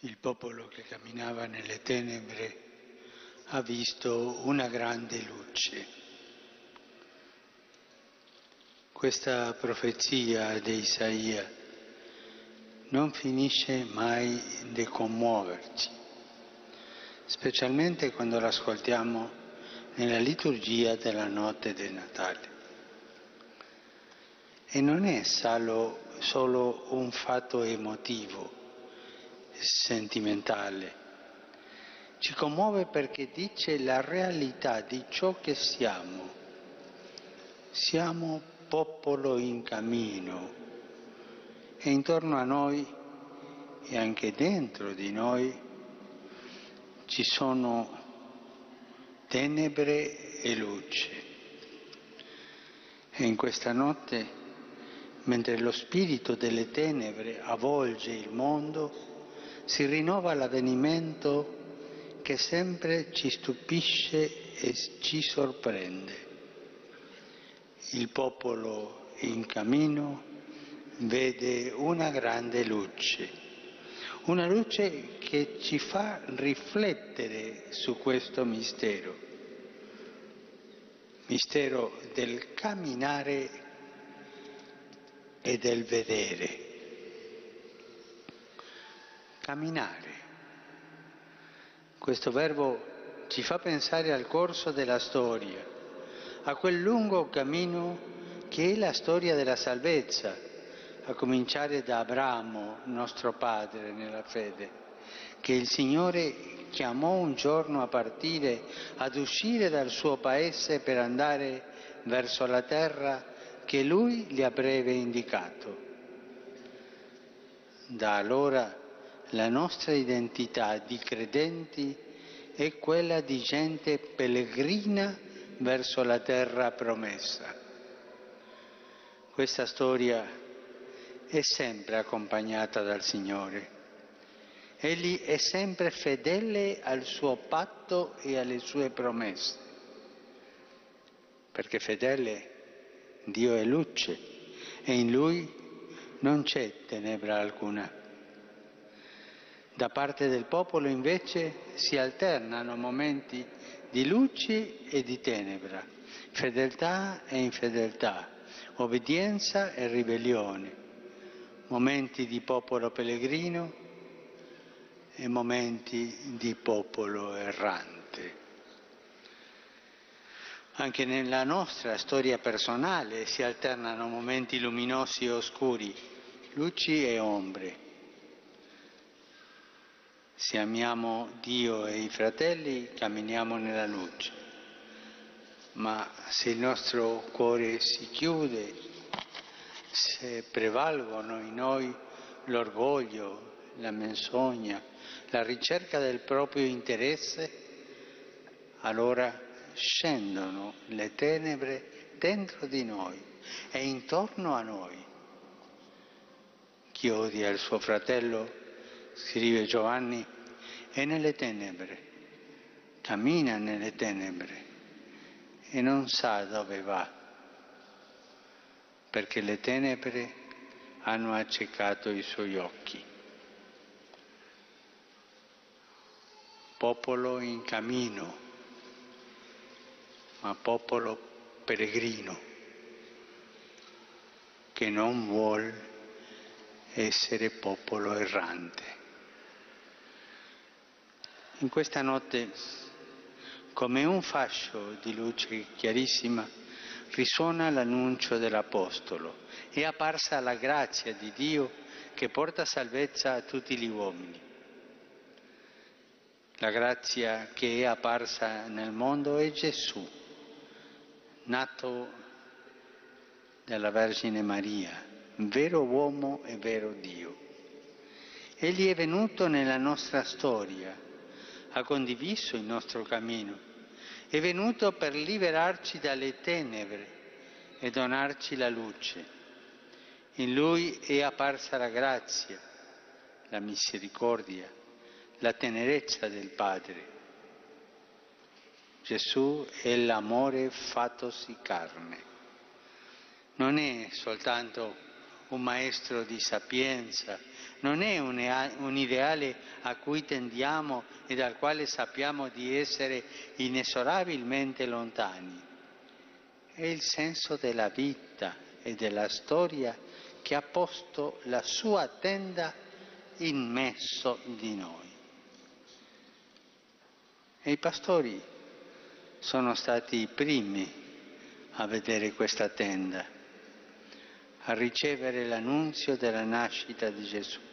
il popolo che camminava nelle tenebre ha visto una grande luce. Questa profezia di Isaia non finisce mai di commuoverci, specialmente quando l'ascoltiamo nella liturgia della notte del Natale. E non è solo, solo un fatto emotivo, sentimentale. Ci commuove perché dice la realtà di ciò che siamo. Siamo popolo in cammino e intorno a noi e anche dentro di noi ci sono tenebre e luce. E in questa notte, mentre lo spirito delle tenebre avvolge il mondo, si rinnova l'avvenimento che sempre ci stupisce e ci sorprende. Il popolo in cammino vede una grande luce, una luce che ci fa riflettere su questo mistero, mistero del camminare e del vedere camminare. Questo verbo ci fa pensare al corso della storia, a quel lungo cammino che è la storia della salvezza, a cominciare da Abramo, nostro padre nella fede, che il Signore chiamò un giorno a partire, ad uscire dal suo paese per andare verso la terra che lui gli avrebbe indicato. Da allora la nostra identità di credenti è quella di gente pellegrina verso la terra promessa. Questa storia è sempre accompagnata dal Signore. Egli è sempre fedele al suo patto e alle sue promesse, perché fedele Dio è luce e in Lui non c'è tenebra alcuna. Da parte del popolo invece si alternano momenti di luce e di tenebra, fedeltà e infedeltà, obbedienza e ribellione, momenti di popolo pellegrino e momenti di popolo errante. Anche nella nostra storia personale si alternano momenti luminosi e oscuri, luci e ombre se amiamo Dio e i fratelli, camminiamo nella luce. Ma se il nostro cuore si chiude, se prevalgono in noi l'orgoglio, la menzogna, la ricerca del proprio interesse, allora scendono le tenebre dentro di noi e intorno a noi. Chi odia il suo fratello scrive Giovanni, è nelle tenebre, cammina nelle tenebre e non sa dove va, perché le tenebre hanno accecato i suoi occhi. Popolo in cammino, ma popolo peregrino, che non vuol essere popolo errante. In questa notte, come un fascio di luce chiarissima, risuona l'annuncio dell'Apostolo. È apparsa la grazia di Dio che porta salvezza a tutti gli uomini. La grazia che è apparsa nel mondo è Gesù, nato dalla Vergine Maria, vero uomo e vero Dio. Egli è venuto nella nostra storia ha condiviso il nostro cammino, è venuto per liberarci dalle tenebre e donarci la luce. In lui è apparsa la grazia, la misericordia, la tenerezza del Padre. Gesù è l'amore fattosi carne. Non è soltanto un maestro di sapienza, non è un, ideale a cui tendiamo e dal quale sappiamo di essere inesorabilmente lontani. È il senso della vita e della storia che ha posto la sua tenda in mezzo di noi. E i pastori sono stati i primi a vedere questa tenda, a ricevere l'annunzio della nascita di Gesù.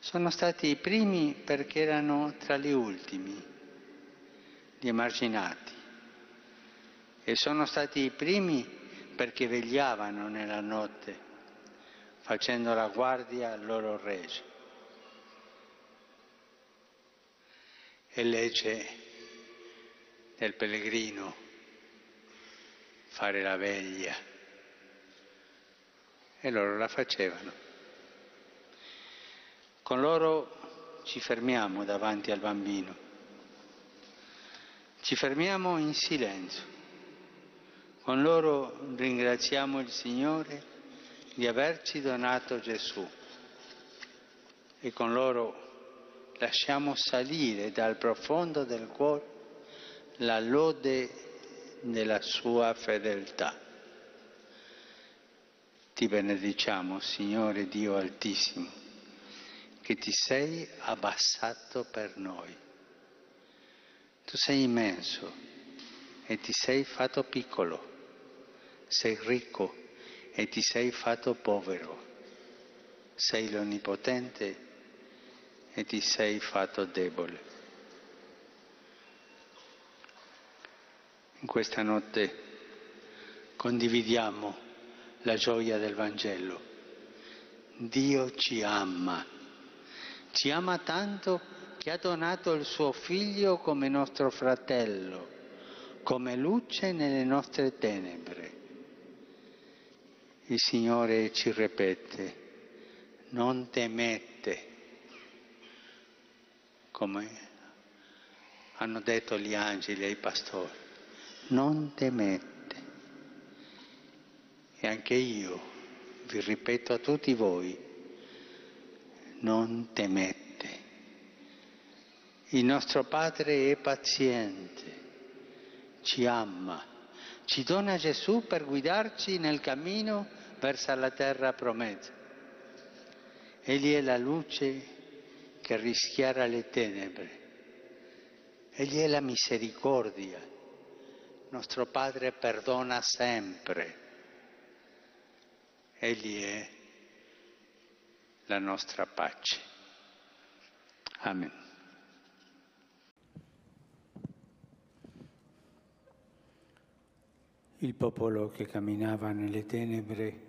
Sono stati i primi perché erano tra gli ultimi, gli emarginati, e sono stati i primi perché vegliavano nella notte, facendo la guardia al loro regge. E legge del pellegrino fare la veglia. E loro la facevano. Con loro ci fermiamo davanti al bambino, ci fermiamo in silenzio, con loro ringraziamo il Signore di averci donato Gesù e con loro lasciamo salire dal profondo del cuore la lode della sua fedeltà. Ti benediciamo, Signore Dio Altissimo che ti sei abbassato per noi. Tu sei immenso e ti sei fatto piccolo, sei ricco e ti sei fatto povero, sei l'onnipotente e ti sei fatto debole. In questa notte condividiamo la gioia del Vangelo. Dio ci ama ci ama tanto che ha donato il suo figlio come nostro fratello, come luce nelle nostre tenebre. Il Signore ci ripete, non temete, come hanno detto gli angeli ai pastori, non temete. E anche io vi ripeto a tutti voi, non temete. Il nostro Padre è paziente, ci ama, ci dona Gesù per guidarci nel cammino verso la terra promessa. Egli è la luce che rischiara le tenebre. Egli è la misericordia. Nostro Padre perdona sempre. Egli è la nostra pace. Amen. Il popolo che camminava nelle tenebre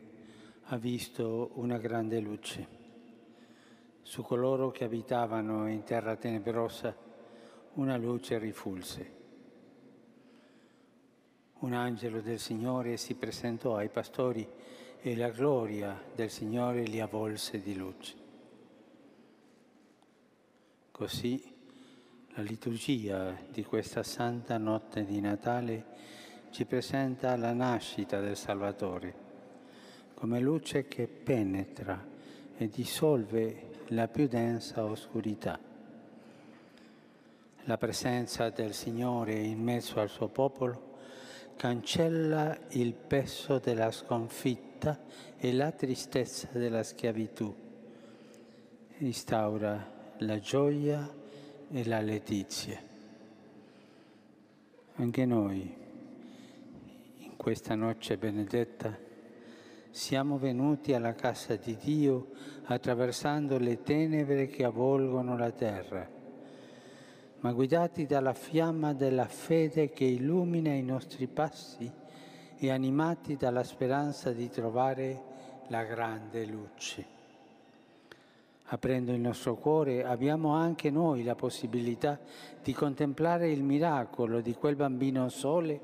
ha visto una grande luce. Su coloro che abitavano in terra tenebrosa una luce rifulse. Un angelo del Signore si presentò ai pastori e la gloria del Signore li avvolse di luce. Così la liturgia di questa santa notte di Natale ci presenta la nascita del Salvatore come luce che penetra e dissolve la più densa oscurità. La presenza del Signore in mezzo al suo popolo cancella il peso della sconfitta vita e la tristezza della schiavitù. Instaura la gioia e la letizia. Anche noi, in questa noce benedetta, siamo venuti alla casa di Dio attraversando le tenebre che avvolgono la terra, ma guidati dalla fiamma della fede che illumina i nostri passi e animati dalla speranza di trovare la grande luce. Aprendo il nostro cuore abbiamo anche noi la possibilità di contemplare il miracolo di quel bambino sole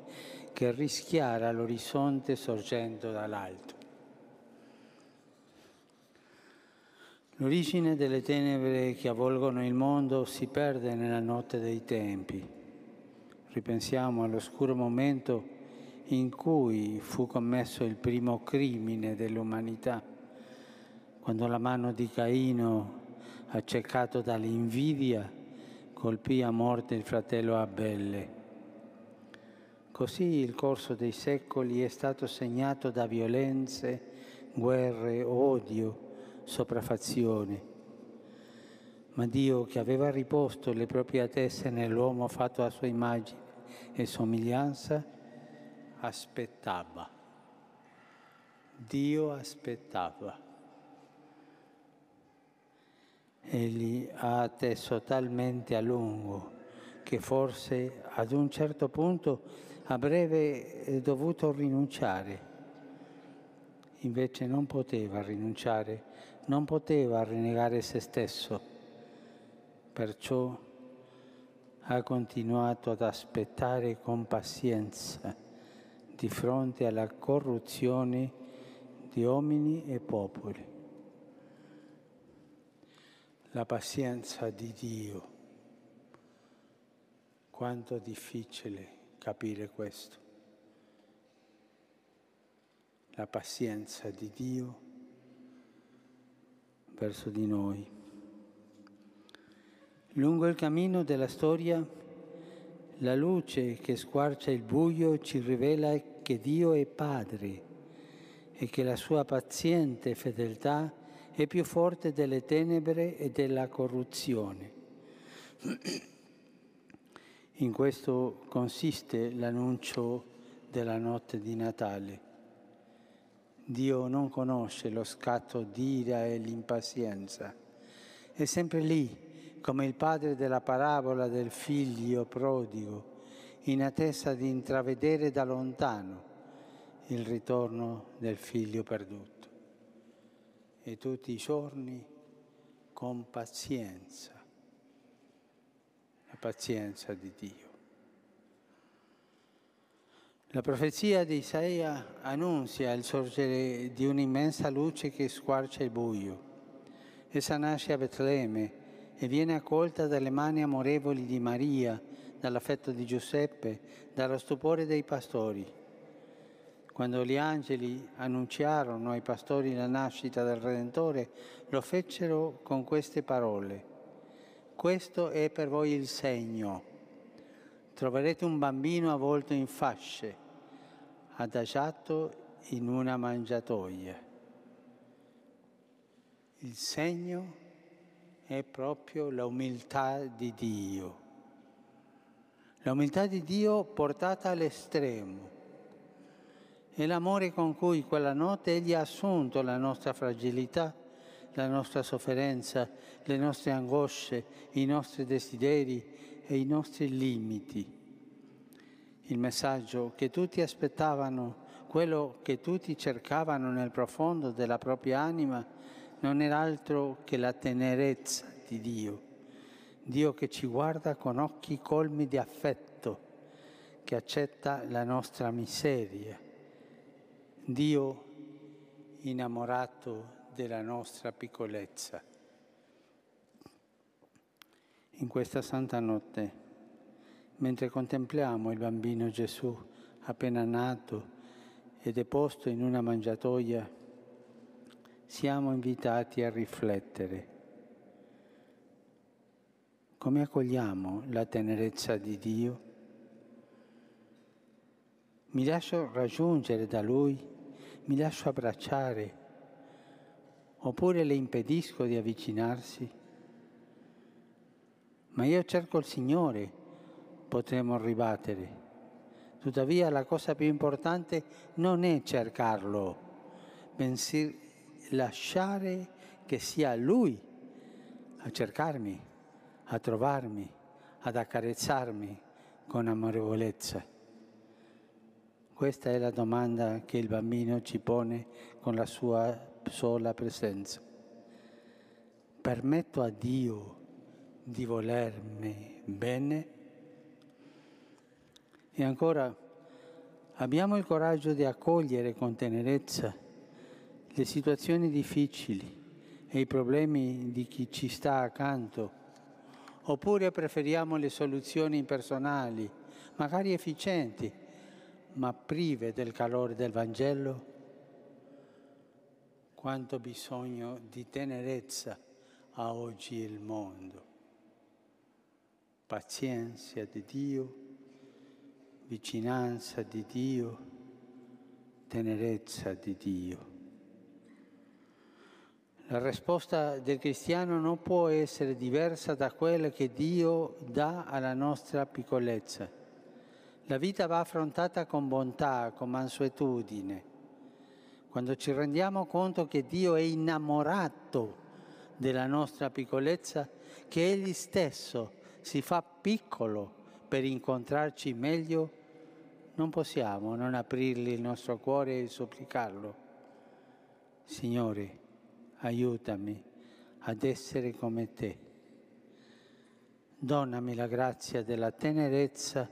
che rischiara l'orizzonte sorgendo dall'alto. L'origine delle tenebre che avvolgono il mondo si perde nella notte dei tempi. Ripensiamo all'oscuro momento in cui fu commesso il primo crimine dell'umanità, quando la mano di Caino, accecato dall'invidia, colpì a morte il fratello Abele. Così il corso dei secoli è stato segnato da violenze, guerre, odio, sopraffazioni. Ma Dio, che aveva riposto le proprie teste nell'uomo fatto a sua immagine e somiglianza, aspettava. Dio aspettava. Egli ha atteso talmente a lungo che forse ad un certo punto avrebbe dovuto rinunciare. Invece non poteva rinunciare, non poteva rinnegare se stesso. Perciò ha continuato ad aspettare con pazienza di fronte alla corruzione di uomini e popoli la pazienza di Dio. Quanto difficile capire questo. La pazienza di Dio verso di noi. Lungo il cammino della storia, la luce che squarcia il buio ci rivela che Dio è Padre e che la sua paziente fedeltà è più forte delle tenebre e della corruzione. In questo consiste l'annuncio della notte di Natale. Dio non conosce lo scatto d'ira e l'impazienza. È sempre lì, come il padre della parabola del figlio prodigo, in attesa di intravedere da lontano il ritorno del figlio perduto e tutti i giorni con pazienza, la pazienza di Dio. La profezia di Isaia annunzia il sorgere di un'immensa luce che squarcia il buio. Essa nasce a Betlemme e viene accolta dalle mani amorevoli di Maria, dall'affetto di Giuseppe, dallo stupore dei pastori. Quando gli angeli annunciarono ai pastori la nascita del Redentore, lo fecero con queste parole. Questo è per voi il segno. Troverete un bambino avvolto in fasce, adagiato in una mangiatoia. Il segno è proprio l'umiltà di Dio. L'umiltà di Dio portata all'estremo è l'amore con cui quella notte Egli ha assunto la nostra fragilità, la nostra sofferenza, le nostre angosce, i nostri desideri e i nostri limiti. Il messaggio che tutti aspettavano, quello che tutti cercavano nel profondo della propria anima, non era altro che la tenerezza di Dio. Dio che ci guarda con occhi colmi di affetto, che accetta la nostra miseria Dio innamorato della nostra piccolezza. In questa santa notte, mentre contempliamo il bambino Gesù appena nato e deposto in una mangiatoia, siamo invitati a riflettere. Come accogliamo la tenerezza di Dio? Mi lascio raggiungere da Lui mi lascio abbracciare, oppure le impedisco di avvicinarsi. Ma io cerco il Signore, potremmo ribattere. Tuttavia la cosa più importante non è cercarlo, bensì lasciare che sia Lui a cercarmi, a trovarmi, ad accarezzarmi con amorevolezza. Questa è la domanda che il bambino ci pone con la sua sola presenza. Permetto a Dio di volermi bene? E ancora, abbiamo il coraggio di accogliere con tenerezza le situazioni difficili e i problemi di chi ci sta accanto, oppure preferiamo le soluzioni impersonali, magari efficienti, ma prive del calore del Vangelo? Quanto bisogno di tenerezza ha oggi il mondo. Pazienza di Dio, vicinanza di Dio, tenerezza di Dio. La risposta del cristiano non può essere diversa da quella che Dio dà alla nostra piccolezza. La vita va affrontata con bontà, con mansuetudine. Quando ci rendiamo conto che Dio è innamorato della nostra piccolezza, che Egli stesso si fa piccolo per incontrarci meglio, non possiamo non aprirgli il nostro cuore e supplicarlo. Signore, aiutami ad essere come te. Donnami la grazia della tenerezza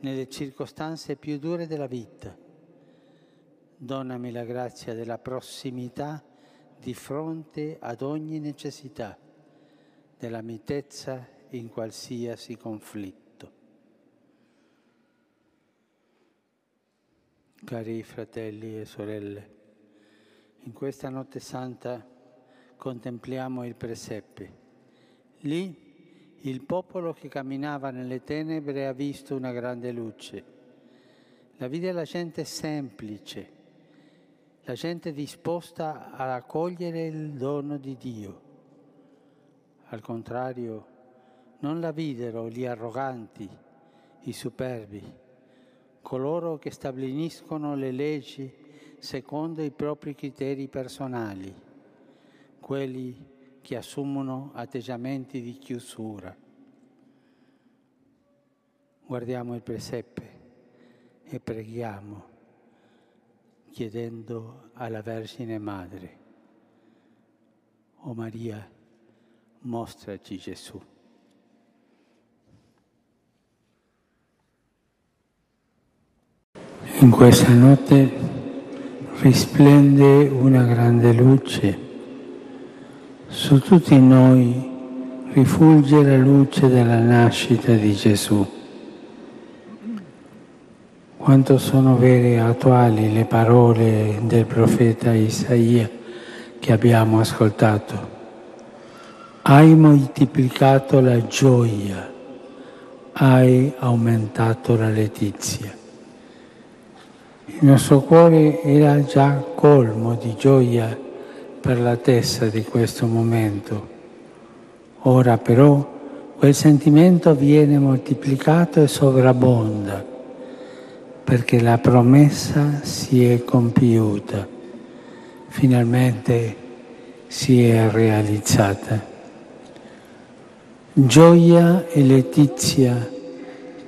nelle circostanze più dure della vita. Donnami la grazia della prossimità di fronte ad ogni necessità, della mitezza in qualsiasi conflitto. Cari fratelli e sorelle, in questa notte santa contempliamo il presepe. Lì il popolo che camminava nelle tenebre ha visto una grande luce. La vide la gente semplice, la gente disposta ad accogliere il dono di Dio. Al contrario, non la videro gli arroganti, i superbi, coloro che stabiliscono le leggi secondo i propri criteri personali quelli che assumono atteggiamenti di chiusura. Guardiamo il presepe e preghiamo chiedendo alla Vergine Madre, O Maria, mostraci Gesù. In questa notte risplende una grande luce su tutti noi rifulge la luce della nascita di Gesù. Quanto sono vere e attuali le parole del profeta Isaia che abbiamo ascoltato. Hai moltiplicato la gioia, hai aumentato la letizia. Il nostro cuore era già colmo di gioia per la testa di questo momento. Ora però quel sentimento viene moltiplicato e sovrabbonda perché la promessa si è compiuta, finalmente si è realizzata. Gioia e letizia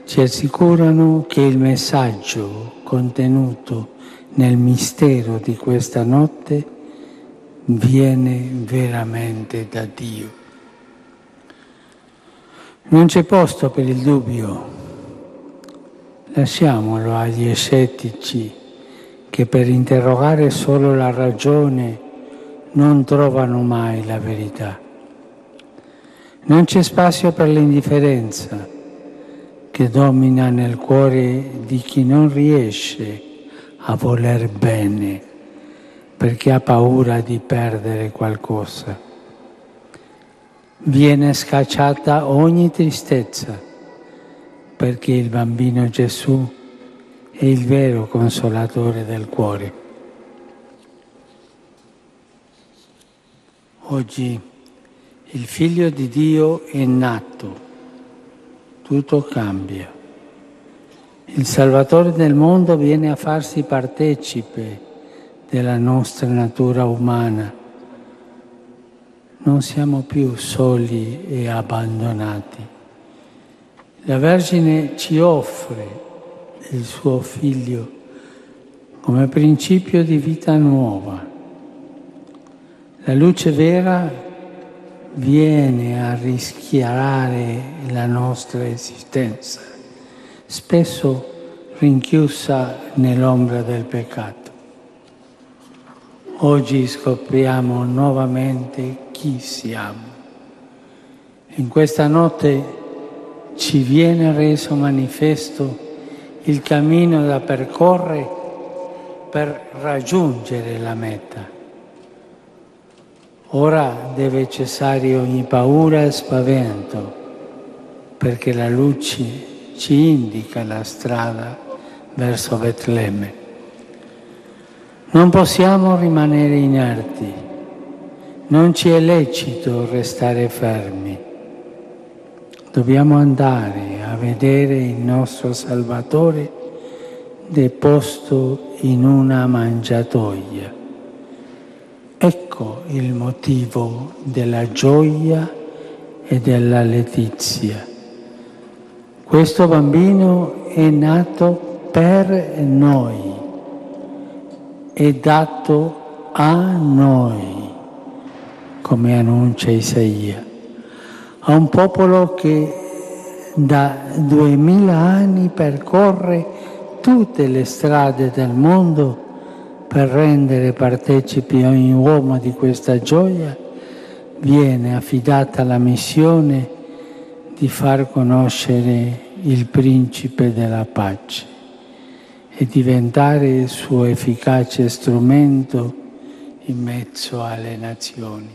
ci assicurano che il messaggio contenuto nel mistero di questa notte viene veramente da Dio. Non c'è posto per il dubbio, lasciamolo agli scettici che per interrogare solo la ragione non trovano mai la verità. Non c'è spazio per l'indifferenza che domina nel cuore di chi non riesce a voler bene perché ha paura di perdere qualcosa. Viene scacciata ogni tristezza perché il bambino Gesù è il vero consolatore del cuore. Oggi il figlio di Dio è nato, tutto cambia. Il Salvatore del mondo viene a farsi partecipe della nostra natura umana. Non siamo più soli e abbandonati. La Vergine ci offre il suo figlio come principio di vita nuova. La luce vera viene a rischiarare la nostra esistenza, spesso rinchiusa nell'ombra del peccato. Oggi scopriamo nuovamente chi siamo. In questa notte ci viene reso manifesto il cammino da percorrere per raggiungere la meta. Ora deve cessare ogni paura e spavento, perché la luce ci indica la strada verso Betlemme. Non possiamo rimanere inerti, non ci è lecito restare fermi. Dobbiamo andare a vedere il nostro Salvatore deposto in una mangiatoia. Ecco il motivo della gioia e della letizia. Questo bambino è nato per noi, è dato a noi, come annuncia Isaia, a un popolo che da duemila anni percorre tutte le strade del mondo per rendere partecipi ogni uomo di questa gioia, viene affidata la missione di far conoscere il principe della pace e diventare il suo efficace strumento in mezzo alle nazioni.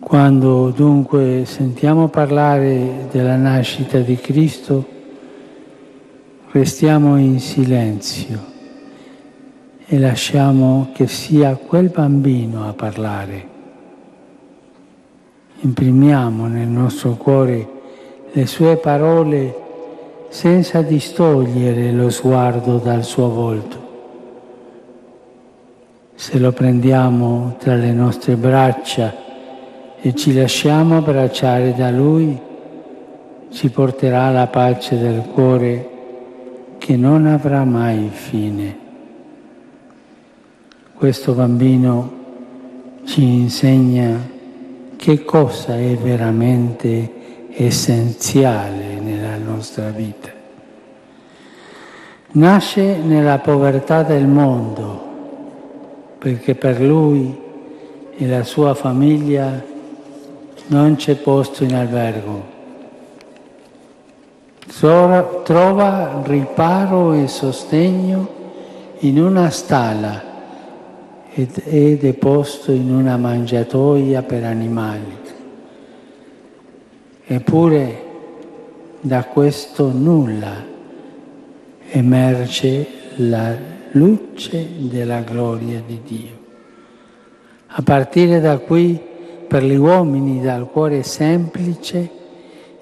Quando dunque sentiamo parlare della nascita di Cristo, restiamo in silenzio e lasciamo che sia quel bambino a parlare. Imprimiamo nel nostro cuore le sue parole senza distogliere lo sguardo dal suo volto. Se lo prendiamo tra le nostre braccia, e ci lasciamo abbracciare da Lui, ci porterà la pace del cuore che non avrà mai fine. Questo bambino ci insegna che cosa è veramente essenziale nella nostra vita. Nasce nella povertà del mondo perché per lui e la sua famiglia non c'è posto in albergo. Trova riparo e sostegno in una stalla ed è deposto in una mangiatoia per animali. Eppure da questo nulla emerge la luce della gloria di Dio. A partire da qui per gli uomini dal cuore semplice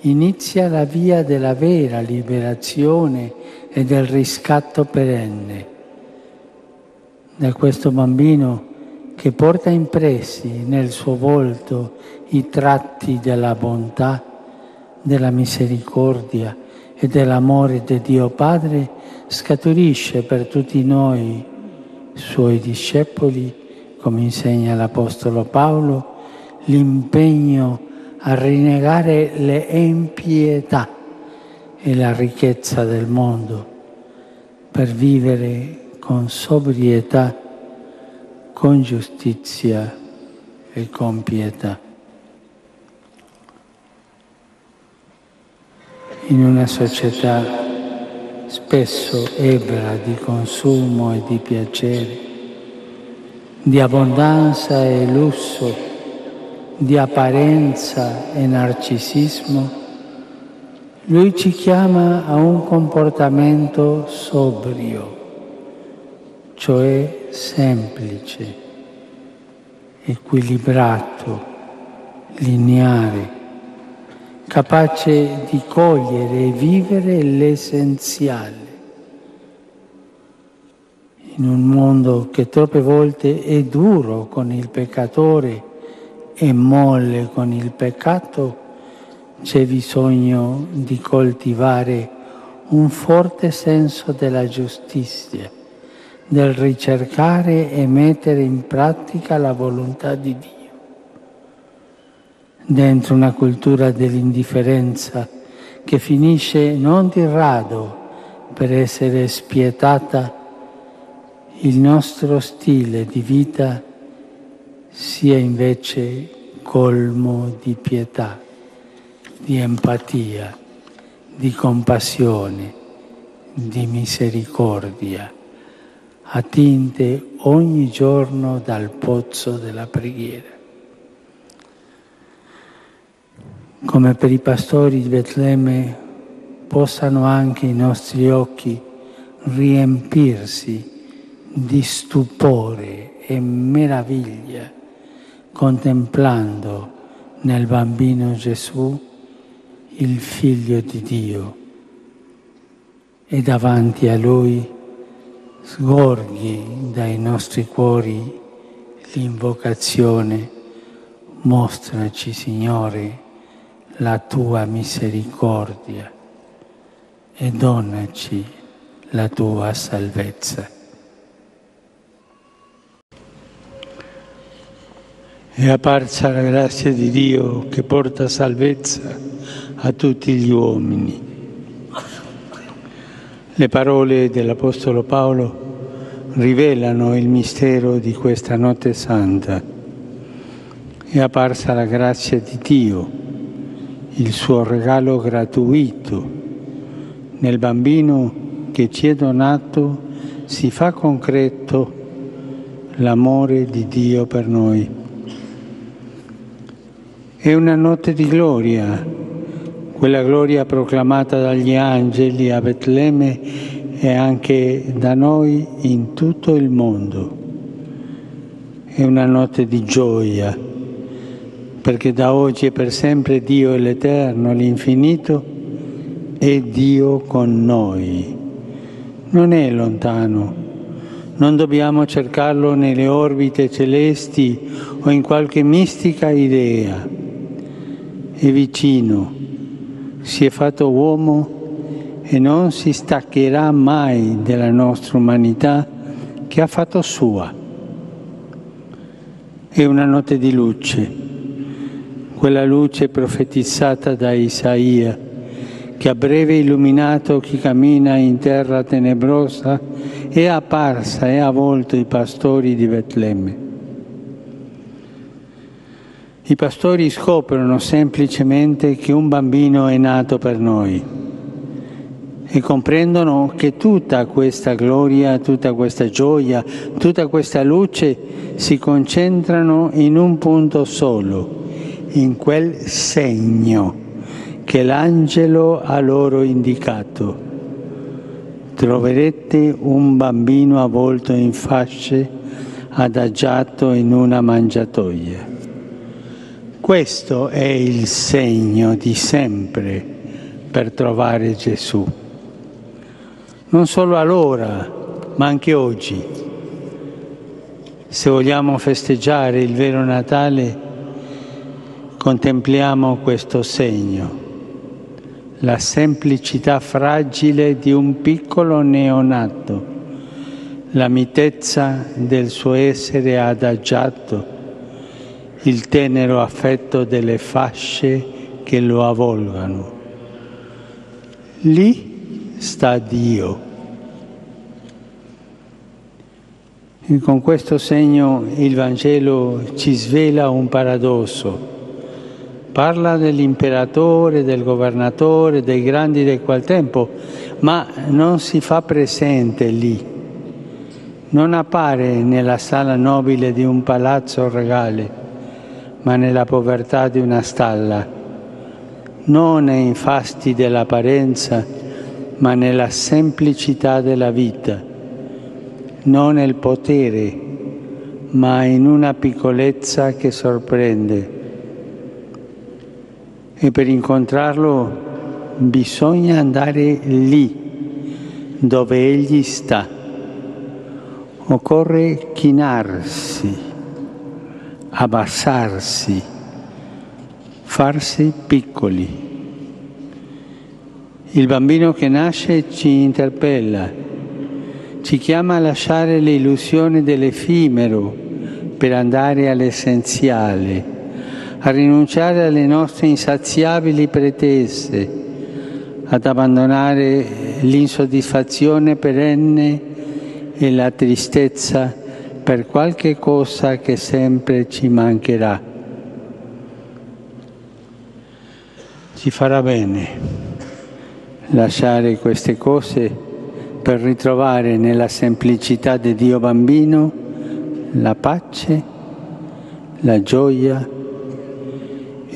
inizia la via della vera liberazione e del riscatto perenne. Da questo bambino che porta impressi nel suo volto i tratti della bontà, della misericordia e dell'amore di Dio Padre, scaturisce per tutti noi, suoi discepoli, come insegna l'Apostolo Paolo, l'impegno a rinnegare le impietà e la ricchezza del mondo per vivere con sobrietà, con giustizia e con pietà. In una società spesso ebra di consumo e di piacere, di abbondanza e lusso, di apparenza e narcisismo, lui ci chiama a un comportamento sobrio, cioè semplice, equilibrato, lineare, capace di cogliere e vivere l'essenziale. In un mondo che troppe volte è duro con il peccatore, e molle con il peccato, c'è bisogno di coltivare un forte senso della giustizia, del ricercare e mettere in pratica la volontà di Dio. Dentro una cultura dell'indifferenza che finisce non di rado per essere spietata, il nostro stile di vita sia invece colmo di pietà, di empatia di compassione, di misericordia, attinte ogni giorno dal pozzo della preghiera. Come per i pastori di Betlemme possano anche i nostri occhi riempirsi di stupore e meraviglia contemplando nel bambino Gesù il figlio di Dio. E davanti a lui sgorghi dai nostri cuori l'invocazione mostraci Signore la tua misericordia e donaci la tua salvezza. È apparsa la grazia di Dio che porta salvezza a tutti gli uomini. Le parole dell'Apostolo Paolo rivelano il mistero di questa notte santa. È apparsa la grazia di Dio, il suo regalo gratuito. Nel bambino che ci è donato si fa concreto l'amore di Dio per noi. È una notte di gloria, quella gloria proclamata dagli angeli a Betlemme e anche da noi in tutto il mondo. È una notte di gioia, perché da oggi e per sempre Dio è l'Eterno, l'infinito, è Dio con noi. Non è lontano, non dobbiamo cercarlo nelle orbite celesti o in qualche mistica idea è vicino, si è fatto uomo e non si staccherà mai della nostra umanità che ha fatto sua. È una notte di luce, quella luce profetizzata da Isaia, che a breve illuminato chi cammina in terra tenebrosa è apparsa e ha avvolto i pastori di Betlemme. I pastori scoprono semplicemente che un bambino è nato per noi e comprendono che tutta questa gloria, tutta questa gioia, tutta questa luce si concentrano in un punto solo, in quel segno che l'angelo ha loro indicato. Troverete un bambino avvolto in fasce, adagiato in una mangiatoia. Questo è il segno di sempre per trovare Gesù. Non solo allora, ma anche oggi. Se vogliamo festeggiare il vero Natale, contempliamo questo segno, la semplicità fragile di un piccolo neonato, la mitezza del suo essere adagiato il tenero affetto delle fasce che lo avvolgano. Lì sta Dio. E con questo segno il Vangelo ci svela un paradosso. Parla dell'imperatore, del governatore, dei grandi del quel tempo, ma non si fa presente lì. Non appare nella sala nobile di un palazzo regale ma nella povertà di una stalla, non nei fasti dell'apparenza, ma nella semplicità della vita, non nel potere, ma in una piccolezza che sorprende. E per incontrarlo bisogna andare lì, dove egli sta. Occorre chinarsi abbassarsi, farsi piccoli. Il bambino che nasce ci interpella, ci chiama a lasciare le illusioni dell'effimero per andare all'essenziale, a rinunciare alle nostre insaziabili pretese, ad abbandonare l'insoddisfazione perenne e la tristezza per qualche cosa che sempre ci mancherà. Ci farà bene lasciare queste cose per ritrovare nella semplicità di Dio bambino la pace, la gioia,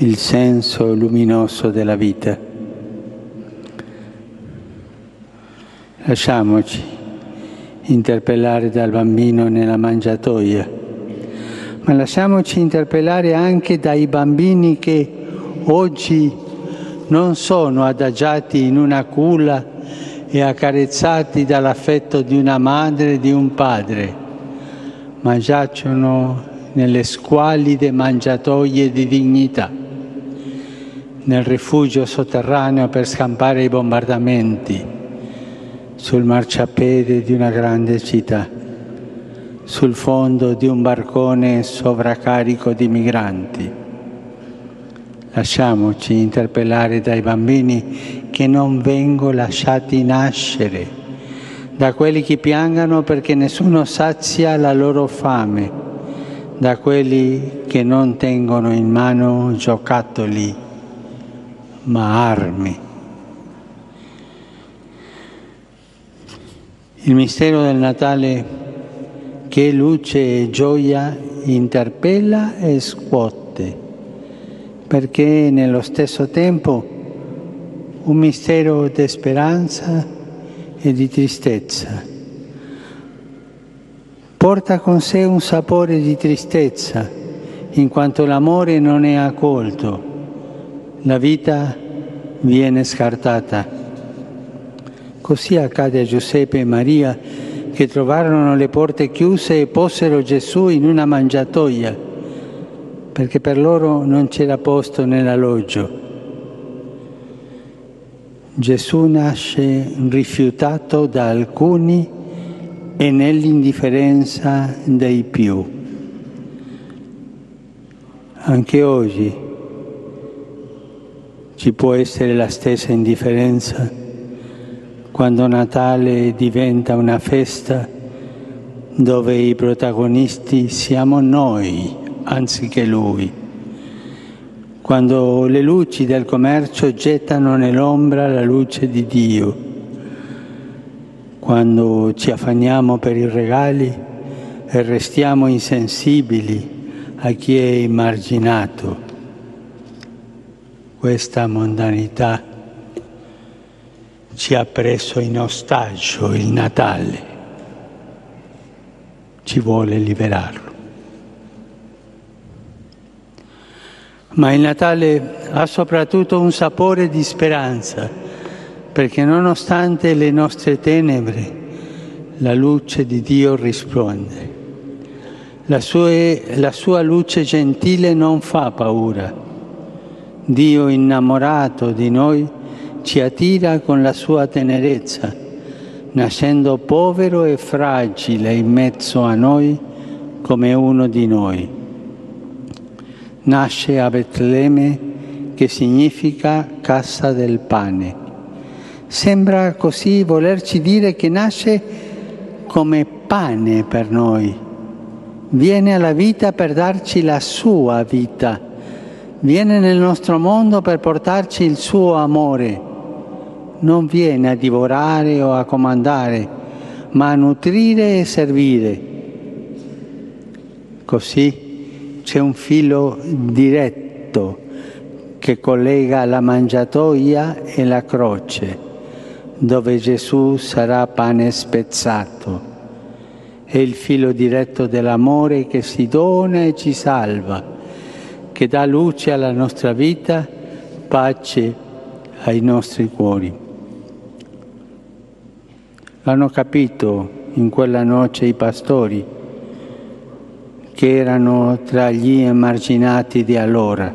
il senso luminoso della vita. Lasciamoci interpellare dal bambino nella mangiatoia, ma lasciamoci interpellare anche dai bambini che oggi non sono adagiati in una culla e accarezzati dall'affetto di una madre e di un padre, ma giacciono nelle squalide mangiatoie di dignità, nel rifugio sotterraneo per scampare i bombardamenti, sul marciapiede di una grande città, sul fondo di un barcone sovraccarico di migranti. Lasciamoci interpellare dai bambini che non vengono lasciati nascere, da quelli che piangano perché nessuno sazia la loro fame, da quelli che non tengono in mano giocattoli, ma armi. Il mistero del Natale che luce e gioia interpella e scuote perché nello stesso tempo un mistero di speranza e di tristezza. Porta con sé un sapore di tristezza, in quanto l'amore non è accolto, la vita viene scartata. Così accade a Giuseppe e Maria che trovarono le porte chiuse e posero Gesù in una mangiatoia perché per loro non c'era posto nell'alloggio. Gesù nasce rifiutato da alcuni e nell'indifferenza dei più. Anche oggi ci può essere la stessa indifferenza quando Natale diventa una festa dove i protagonisti siamo noi anziché lui. Quando le luci del commercio gettano nell'ombra la luce di Dio, quando ci affanniamo per i regali e restiamo insensibili a chi è emarginato. Questa mondanità ci ha preso in ostaggio il Natale, ci vuole liberarlo. ma il Natale ha soprattutto un sapore di speranza, perché nonostante le nostre tenebre, la luce di Dio risponde. La la sua luce gentile non fa paura. Dio innamorato di noi ci attira con la sua tenerezza, nascendo povero e fragile in mezzo a noi come uno di noi nasce a Betlemme che significa cassa del pane. Sembra così volerci dire che nasce come pane per noi. Viene alla vita per darci la sua vita. Viene nel nostro mondo per portarci il suo amore. Non viene a divorare o a comandare, ma a nutrire e servire. Così c'è un filo diretto che collega la mangiatoia e la croce, dove Gesù sarà pane spezzato. È il filo diretto dell'amore che si dona e ci salva, che dà luce alla nostra vita, pace ai nostri cuori. L'hanno capito in quella noce i pastori che erano tra gli emarginati di allora.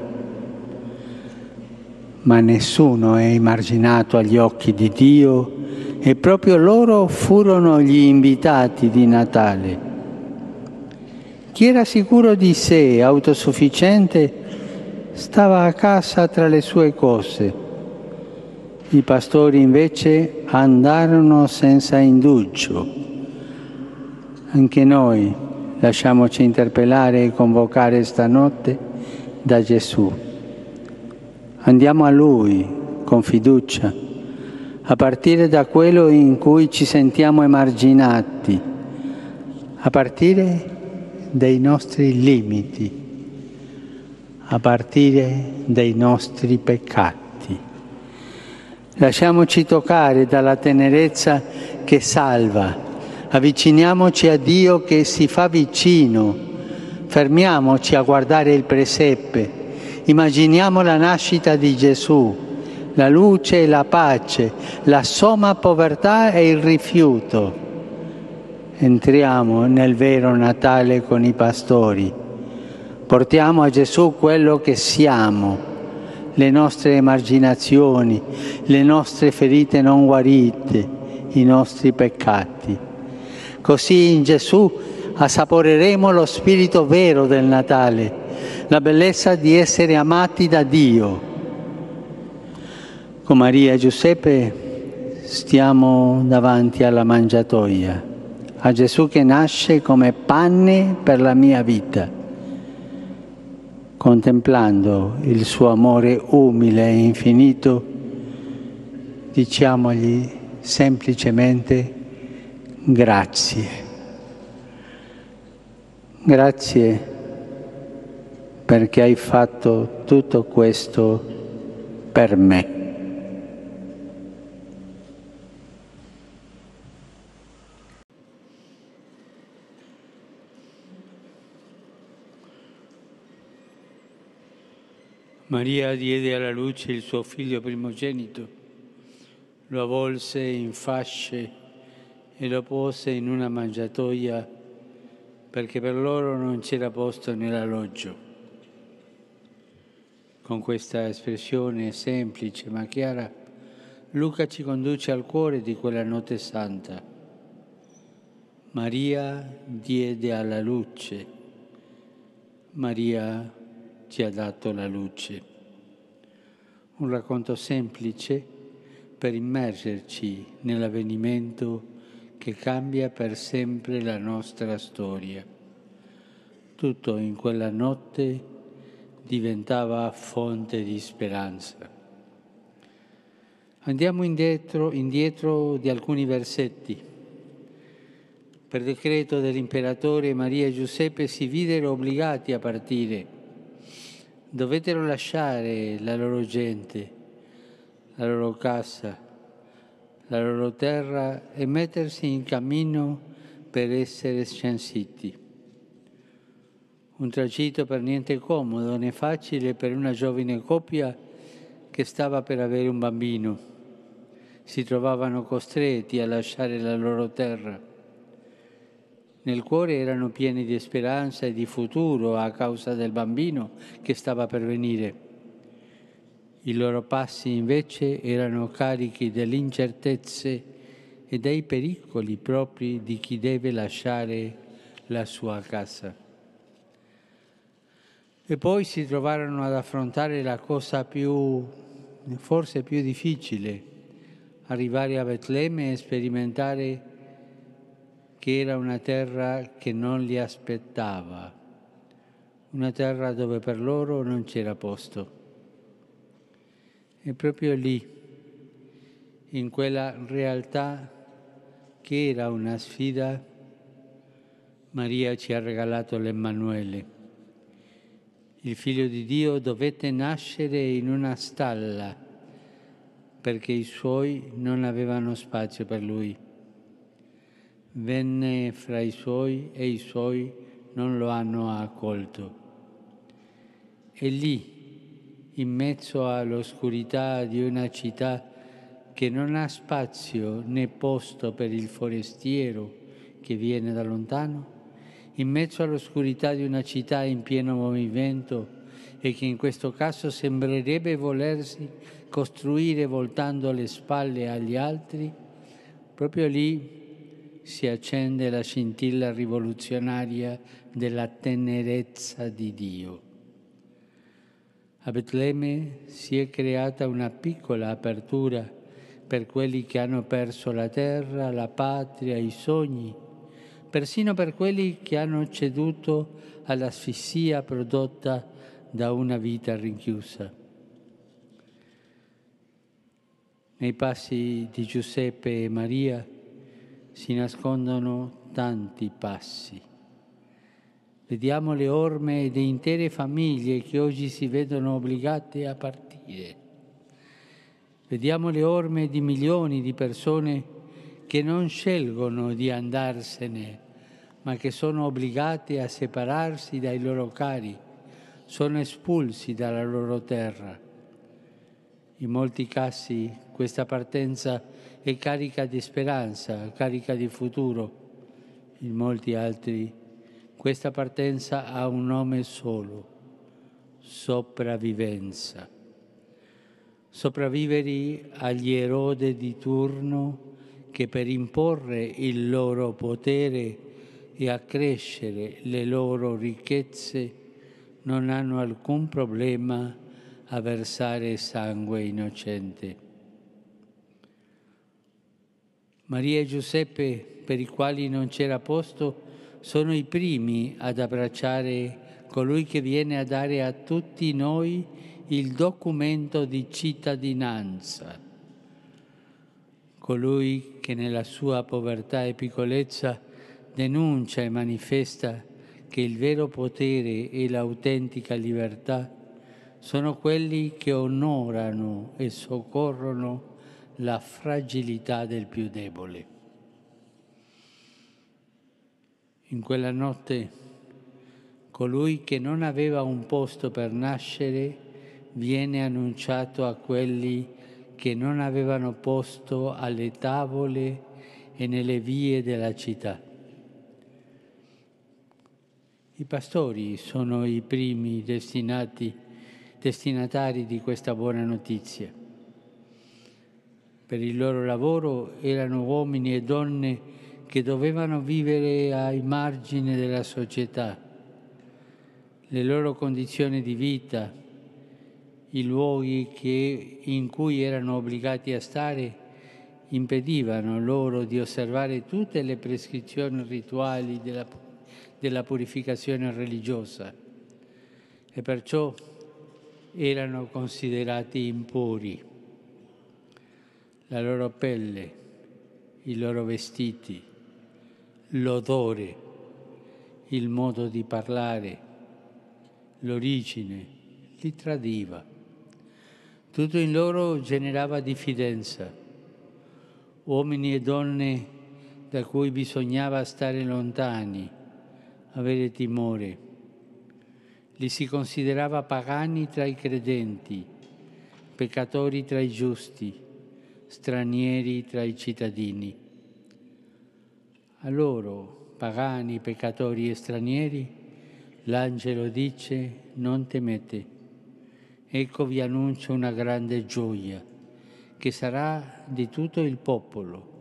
Ma nessuno è emarginato agli occhi di Dio e proprio loro furono gli invitati di Natale. Chi era sicuro di sé, autosufficiente, stava a casa tra le sue cose. I pastori invece andarono senza indugio. Anche noi Lasciamoci interpellare e convocare stanotte da Gesù. Andiamo a Lui con fiducia, a partire da quello in cui ci sentiamo emarginati, a partire dai nostri limiti, a partire dai nostri peccati. Lasciamoci toccare dalla tenerezza che salva, avviciniamoci a Dio che si fa vicino, fermiamoci a guardare il presepe, immaginiamo la nascita di Gesù, la luce e la pace, la somma povertà e il rifiuto. Entriamo nel vero Natale con i pastori, portiamo a Gesù quello che siamo le nostre emarginazioni, le nostre ferite non guarite, i nostri peccati. Così in Gesù assaporeremo lo spirito vero del Natale, la bellezza di essere amati da Dio. Con Maria e Giuseppe stiamo davanti alla mangiatoia, a Gesù che nasce come pane per la mia vita, contemplando il suo amore umile e infinito, diciamogli semplicemente grazie. Grazie perché hai fatto tutto questo per me. Maria diede alla luce il suo figlio primogenito, lo avvolse in fasce e lo pose in una mangiatoia perché per loro non c'era posto nell'alloggio. Con questa espressione semplice ma chiara, Luca ci conduce al cuore di quella notte santa. Maria diede alla luce, Maria ci ha dato la luce. Un racconto semplice per immergerci nell'avvenimento che cambia per sempre la nostra storia. Tutto in quella notte diventava fonte di speranza. Andiamo indietro, indietro di alcuni versetti. Per decreto dell'imperatore Maria e Giuseppe si videro obbligati a partire. Dovettero lasciare la loro gente, la loro casa, la loro terra e mettersi in cammino per essere scensiti. Un tragitto per niente comodo né facile per una giovane coppia che stava per avere un bambino. Si trovavano costretti a lasciare la loro terra. Nel cuore erano pieni di speranza e di futuro a causa del bambino che stava per venire. I loro passi invece erano carichi delle incertezze e dei pericoli propri di chi deve lasciare la sua casa. E poi si trovarono ad affrontare la cosa più, forse più difficile, arrivare a Betlemme e sperimentare che era una terra che non li aspettava, una terra dove per loro non c'era posto. E proprio lì, in quella realtà che era una sfida, Maria ci ha regalato l'Emmanuele il figlio di Dio dovette nascere in una stalla perché i suoi non avevano spazio per lui. Venne fra i suoi e i suoi non lo hanno accolto. E lì, in mezzo all'oscurità di una città che non ha spazio né posto per il forestiero che viene da lontano, in mezzo all'oscurità di una città in pieno movimento e che in questo caso sembrerebbe volersi costruire voltando le spalle agli altri, proprio lì si accende la scintilla rivoluzionaria della tenerezza di Dio. A Betlemme si è creata una piccola apertura per quelli che hanno perso la terra, la patria, i sogni, persino per quelli che hanno ceduto all'asfissia prodotta da una vita rinchiusa. Nei passi di Giuseppe e Maria si nascondono tanti passi. Vediamo le orme di intere famiglie che oggi si vedono obbligate a partire. Vediamo le orme di milioni di persone che non scelgono di andarsene, ma che sono obbligate a separarsi dai loro cari, sono espulsi dalla loro terra. In molti casi questa partenza è carica di speranza, carica di futuro. In molti altri questa partenza ha un nome solo, sopravvivenza. Sopravvivere agli erode di turno che per imporre il loro potere e accrescere le loro ricchezze non hanno alcun problema a versare sangue innocente. Maria e Giuseppe, per i quali non c'era posto, sono i primi ad abbracciare colui che viene a dare a tutti noi il documento di cittadinanza, colui che nella sua povertà e piccolezza denuncia e manifesta che il vero potere e l'autentica libertà sono quelli che onorano e soccorrono la fragilità del più debole. In quella notte colui che non aveva un posto per nascere viene annunciato a quelli che non avevano posto alle tavole e nelle vie della città. I pastori sono i primi destinati destinatari di questa buona notizia. Per il loro lavoro erano uomini e donne che dovevano vivere ai margini della società. Le loro condizioni di vita, i luoghi che, in cui erano obbligati a stare, impedivano loro di osservare tutte le prescrizioni rituali della, della purificazione religiosa e perciò erano considerati impuri. La loro pelle, i loro vestiti, l'odore, il modo di parlare, l'origine, li tradiva. Tutto in loro generava diffidenza. Uomini e donne da cui bisognava stare lontani, avere timore li si considerava pagani tra i credenti, peccatori tra i giusti, stranieri tra i cittadini. A loro, pagani, peccatori e stranieri, l'angelo dice non temete. Ecco vi annuncio una grande gioia che sarà di tutto il popolo.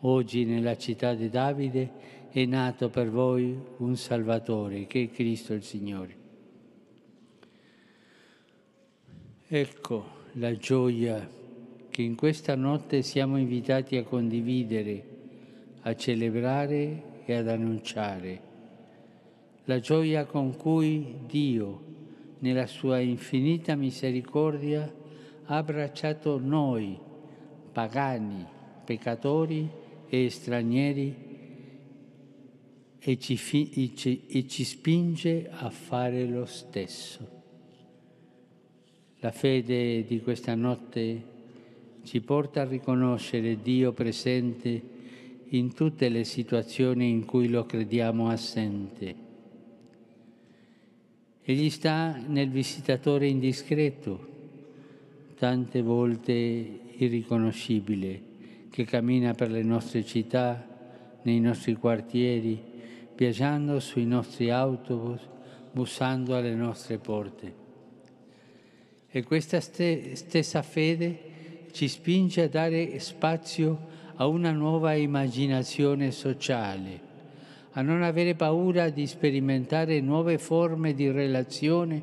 Oggi nella città di Davide è nato per voi un Salvatore, che è Cristo il Signore. Ecco la gioia che in questa notte siamo invitati a condividere, a celebrare e ad annunciare. La gioia con cui Dio, nella sua infinita misericordia, ha abbracciato noi, pagani, peccatori e stranieri, e ci, e ci, e ci spinge a fare lo stesso. La fede di questa notte ci porta a riconoscere Dio presente in tutte le situazioni in cui lo crediamo assente. Egli sta nel visitatore indiscreto, tante volte irriconoscibile, che cammina per le nostre città, nei nostri quartieri, viaggiando sui nostri autobus, bussando alle nostre porte. E questa stessa fede ci spinge a dare spazio a una nuova immaginazione sociale, a non avere paura di sperimentare nuove forme di relazione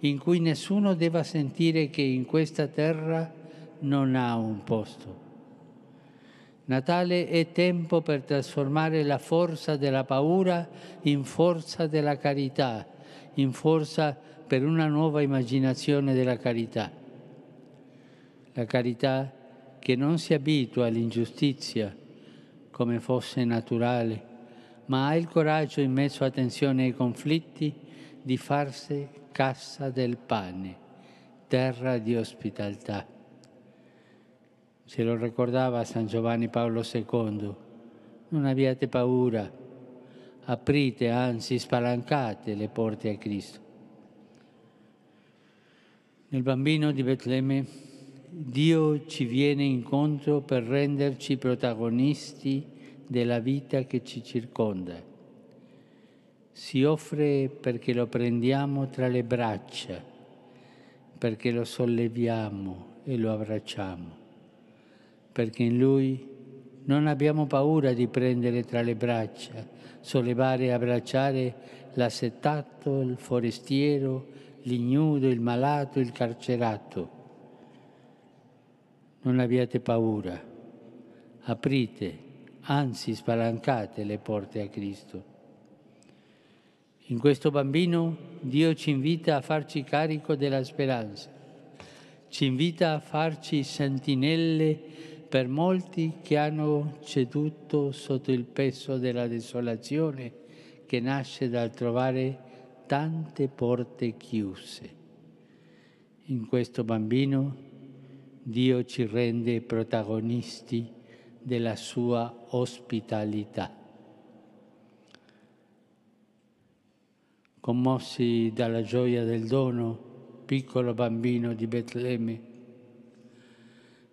in cui nessuno debba sentire che in questa terra non ha un posto. Natale è tempo per trasformare la forza della paura in forza della carità, in forza per una nuova immaginazione della carità. La carità che non si abitua all'ingiustizia come fosse naturale, ma ha il coraggio in mezzo a tensioni e conflitti di farsi cassa del pane, terra di ospitalità. Ce lo ricordava San Giovanni Paolo II, non abbiate paura, aprite, anzi spalancate le porte a Cristo. Nel bambino di Betlemme Dio ci viene incontro per renderci protagonisti della vita che ci circonda. Si offre perché lo prendiamo tra le braccia, perché lo solleviamo e lo abbracciamo, perché in Lui non abbiamo paura di prendere tra le braccia, sollevare e abbracciare l'assetato, il forestiero, l'ignudo, il malato, il carcerato. Non abbiate paura, aprite, anzi spalancate le porte a Cristo. In questo bambino Dio ci invita a farci carico della speranza, ci invita a farci sentinelle per molti che hanno ceduto sotto il peso della desolazione che nasce dal trovare tante porte chiuse. In questo bambino Dio ci rende protagonisti della sua ospitalità. Commossi dalla gioia del dono, piccolo bambino di Betlemme,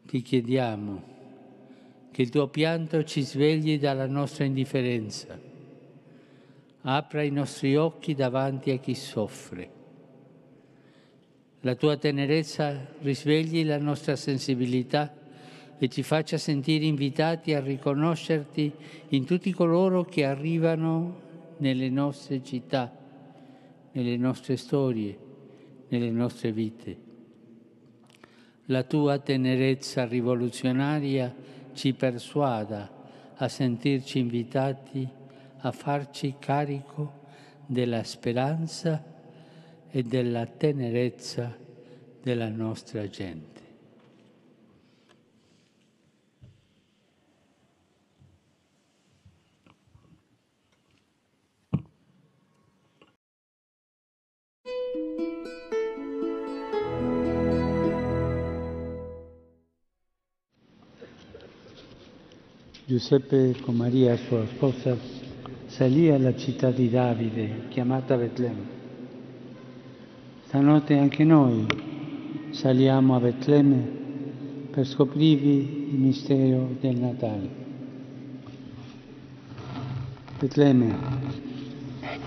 ti chiediamo che il tuo pianto ci svegli dalla nostra indifferenza apra i nostri occhi davanti a chi soffre. La tua tenerezza risvegli la nostra sensibilità e ci faccia sentire invitati a riconoscerti in tutti coloro che arrivano nelle nostre città, nelle nostre storie, nelle nostre vite. La tua tenerezza rivoluzionaria ci persuada a sentirci invitati a farci carico della speranza e della tenerezza della nostra gente. Giuseppe con Maria, sua sposa, salì alla città di Davide, chiamata Betlemme. Stanotte anche noi saliamo a Betlemme per scoprirvi il mistero del Natale. Betlemme,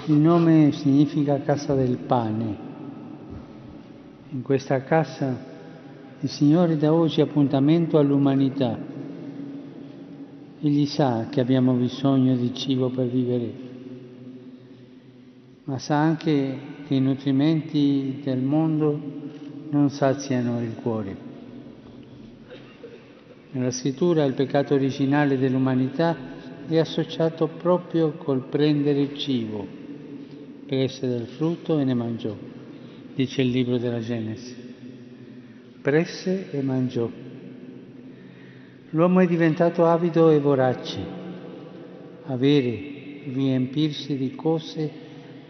il nome significa casa del pane. In questa casa il Signore dà oggi appuntamento all'umanità Egli sa che abbiamo bisogno di cibo per vivere, ma sa anche che i nutrimenti del mondo non saziano il cuore. Nella scrittura il peccato originale dell'umanità è associato proprio col prendere il cibo, prese del frutto e ne mangiò, dice il libro della Genesi. Presse e mangiò. L'uomo è diventato avido e vorace. Avere, riempirsi di cose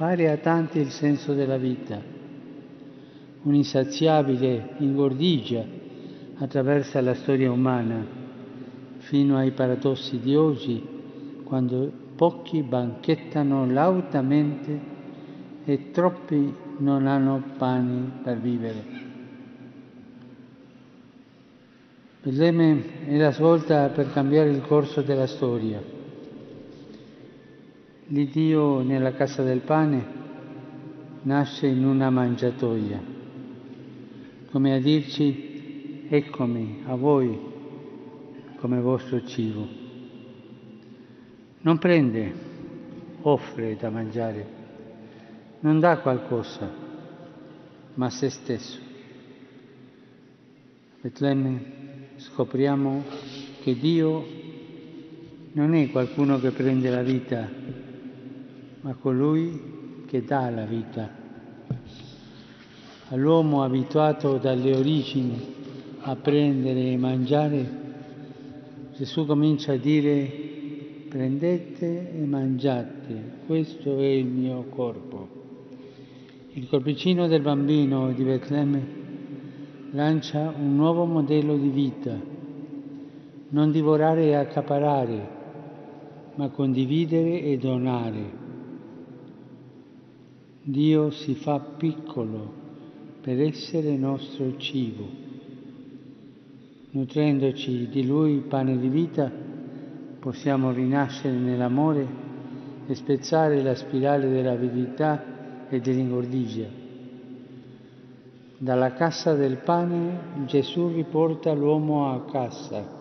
pare a tanti il senso della vita. Un'insaziabile ingordigia attraversa la storia umana fino ai paradossi di oggi, quando pochi banchettano lautamente e troppi non hanno pane per vivere. Betlemme è la svolta per cambiare il corso della storia. L'Iddio nella casa del pane nasce in una mangiatoia, come a dirci eccomi a voi come vostro cibo. Non prende, offre da mangiare, non dà qualcosa, ma se stesso. Betlemme scopriamo che Dio non è qualcuno che prende la vita, ma colui che dà la vita. All'uomo abituato dalle origini a prendere e mangiare, Gesù comincia a dire prendete e mangiate, questo è il mio corpo. Il corpicino del bambino di Betlemme lancia un nuovo modello di vita, non divorare e accaparare, ma condividere e donare. Dio si fa piccolo per essere nostro cibo. Nutrendoci di Lui, pane di vita, possiamo rinascere nell'amore e spezzare la spirale dell'avidità e dell'ingordigia. Dalla cassa del pane Gesù riporta l'uomo a casa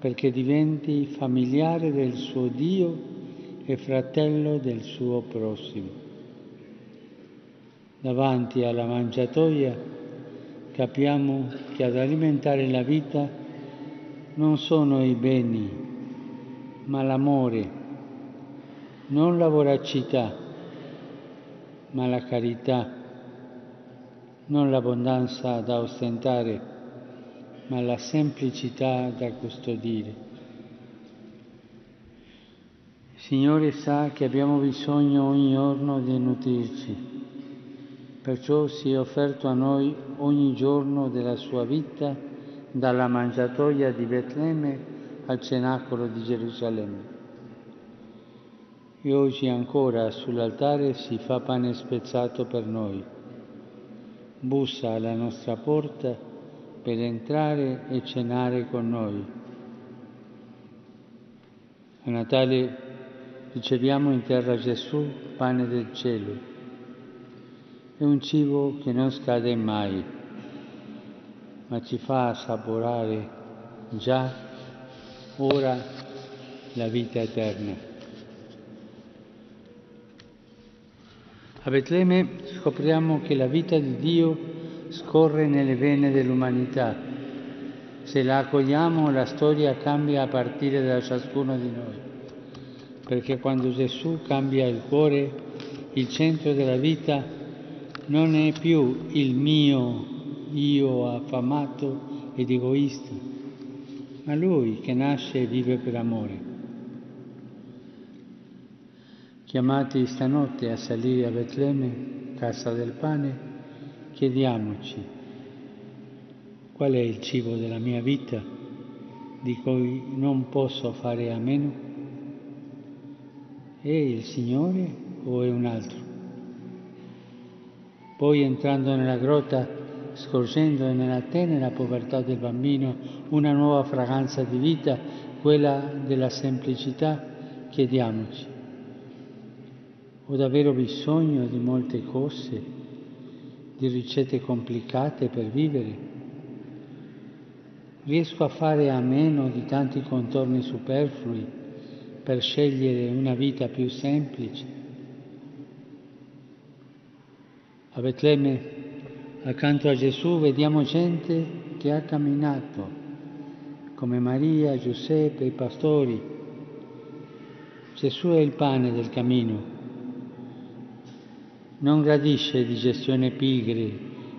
perché diventi familiare del suo Dio e fratello del suo prossimo davanti alla mangiatoia, capiamo che ad alimentare la vita non sono i beni, ma l'amore, non la voracità, ma la carità, non l'abbondanza da ostentare, ma la semplicità da custodire. Signore sa che abbiamo bisogno ogni giorno di nutrirci Perciò si è offerto a noi ogni giorno della sua vita, dalla mangiatoia di Betlemme al cenacolo di Gerusalemme. E oggi ancora sull'altare si fa pane spezzato per noi. Bussa alla nostra porta per entrare e cenare con noi. A Natale riceviamo in terra Gesù, pane del cielo è un cibo che non scade mai, ma ci fa assaporare già ora la vita eterna. A Betlemme scopriamo che la vita di Dio scorre nelle vene dell'umanità. Se la accogliamo la storia cambia a partire da ciascuno di noi, perché quando Gesù cambia il cuore, il centro della vita non è più il mio io affamato ed egoista, ma lui che nasce e vive per amore. Chiamati stanotte a salire a Betlemme, casa del pane, chiediamoci qual è il cibo della mia vita di cui non posso fare a meno? È il Signore o è un altro? Poi entrando nella grotta, scorgendo nella tenera povertà del bambino una nuova fragranza di vita, quella della semplicità, chiediamoci, ho davvero bisogno di molte cose, di ricette complicate per vivere? Riesco a fare a meno di tanti contorni superflui per scegliere una vita più semplice? A Betlemme, accanto a Gesù, vediamo gente che ha camminato, come Maria, Giuseppe, i pastori. Gesù è il pane del cammino. Non gradisce digestioni pigre,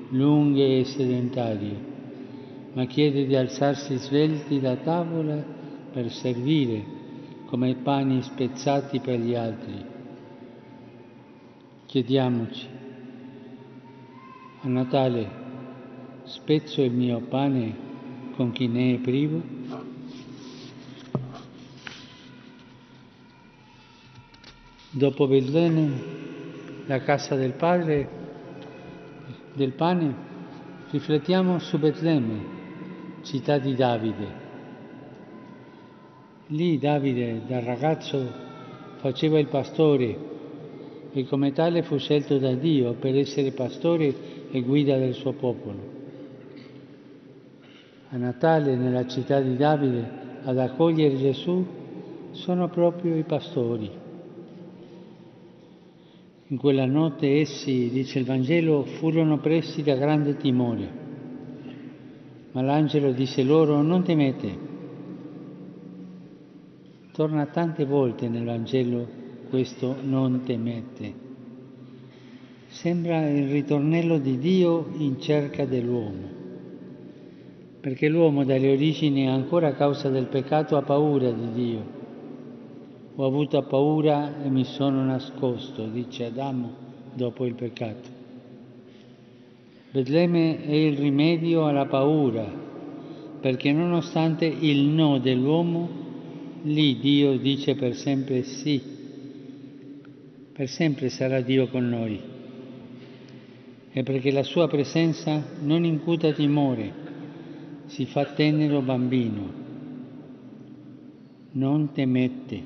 lunghe e sedentarie, ma chiede di alzarsi svelti da tavola per servire come pani spezzati per gli altri. Chiediamoci a Natale spezzo il mio pane con chi ne è privo? Dopo Betlemme, la casa del Padre, del pane, riflettiamo su Betlemme, città di Davide. Lì Davide, da ragazzo, faceva il pastore e come tale fu scelto da Dio per essere pastore e guida del suo popolo. A Natale, nella città di Davide, ad accogliere Gesù sono proprio i pastori. In quella notte essi, dice il Vangelo, furono presi da grande timore, ma l'angelo disse loro non temete. Torna tante volte nel Vangelo questo non temete. Sembra il ritornello di Dio in cerca dell'uomo. perché l'uomo dalle origini ancora a causa del peccato ha paura di Dio. Ho avuto paura e mi sono nascosto, dice Adamo dopo il peccato. Betlemme è il rimedio alla paura, perché nonostante il no dell'uomo, lì Dio dice per sempre sì, per sempre sarà Dio con noi. E perché la sua presenza non incuta timore, si fa tenero bambino, non temette,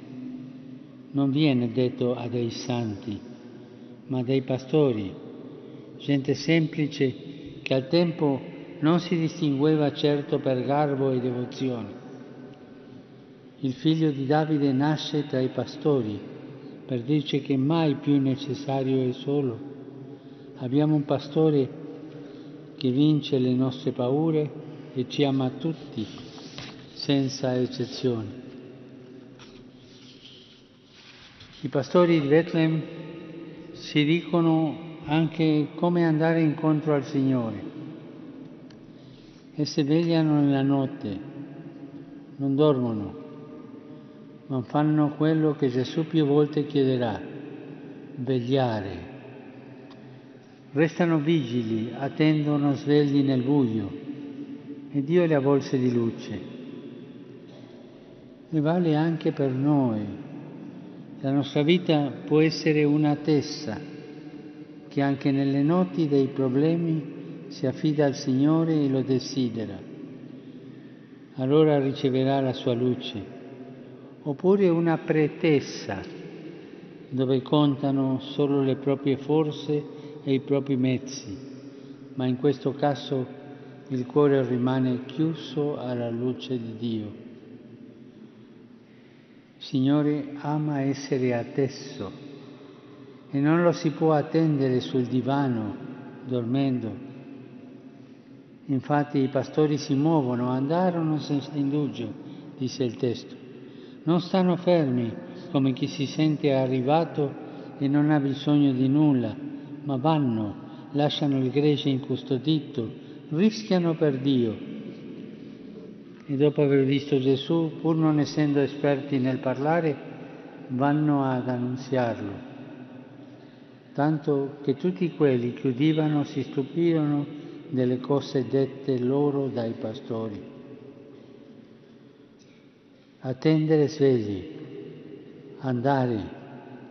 non viene detto a dei santi, ma dei pastori, gente semplice che al tempo non si distingueva certo per garbo e devozione. Il figlio di Davide nasce tra i pastori per dirci che mai più necessario è solo. Abbiamo un pastore che vince le nostre paure e ci ama tutti, senza eccezione. I pastori di Bethlehem si dicono anche come andare incontro al Signore e si vegliano nella notte, non dormono, ma fanno quello che Gesù più volte chiederà, vegliare. Restano vigili, attendono svegli nel buio e Dio le avvolse di luce. E vale anche per noi. La nostra vita può essere una tessa che anche nelle noti dei problemi si affida al Signore e lo desidera. Allora riceverà la sua luce. Oppure una pretessa dove contano solo le proprie forze e i propri mezzi, ma in questo caso il cuore rimane chiuso alla luce di Dio. Signore ama essere atteso e non lo si può attendere sul divano dormendo. Infatti i pastori si muovono, andarono senza indugio, disse il testo. Non stanno fermi come chi si sente arrivato e non ha bisogno di nulla, ma vanno, lasciano il gregge incustodito rischiano per Dio. E dopo aver visto Gesù, pur non essendo esperti nel parlare, vanno ad annunziarlo. Tanto che tutti quelli che udivano si stupirono delle cose dette loro dai pastori. Attendere svegli, andare,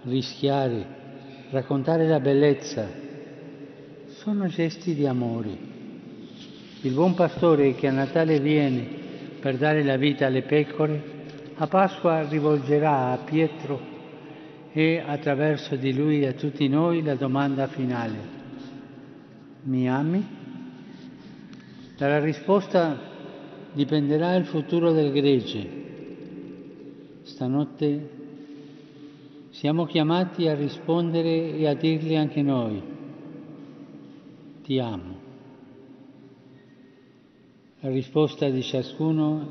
rischiare, raccontare la bellezza, sono gesti di amore. Il buon pastore che a Natale viene per dare la vita alle pecore, a Pasqua rivolgerà a Pietro e attraverso di lui a tutti noi la domanda finale. Mi ami? Dalla risposta dipenderà il futuro del gregge. Stanotte siamo chiamati a rispondere e a dirgli anche noi, ti amo. La risposta di ciascuno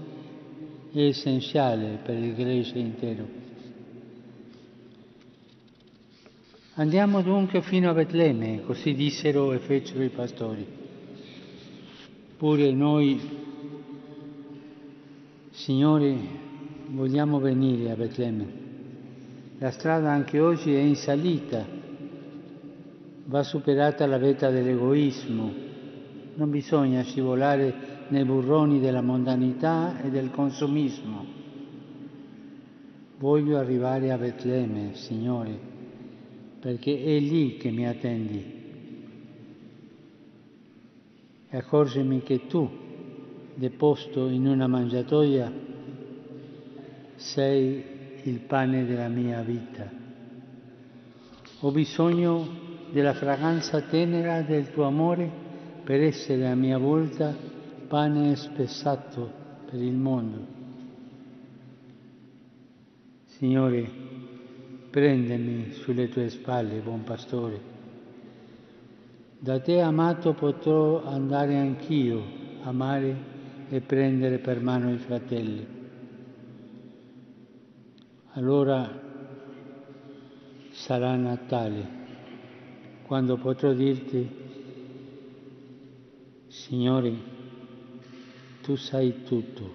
è essenziale per gregge intero. Andiamo dunque fino a Betlemme, così dissero e fecero i pastori. Pure noi, Signore, vogliamo venire a Betlemme. La strada anche oggi è in salita, va superata la vetta dell'egoismo, non bisogna scivolare nei burroni della mondanità e del consumismo. Voglio arrivare a Betlemme, Signore, perché è lì che mi attendi. E accorgimi che tu, deposto in una mangiatoia, sei il pane della mia vita. Ho bisogno della fragranza tenera del tuo amore per essere a mia volta pane spessato per il mondo. Signore, prendemi sulle tue spalle, buon pastore. Da te amato potrò andare anch'io, amare e prendere per mano i fratelli. Allora sarà Natale, quando potrò dirti, Signore, tu sai tutto,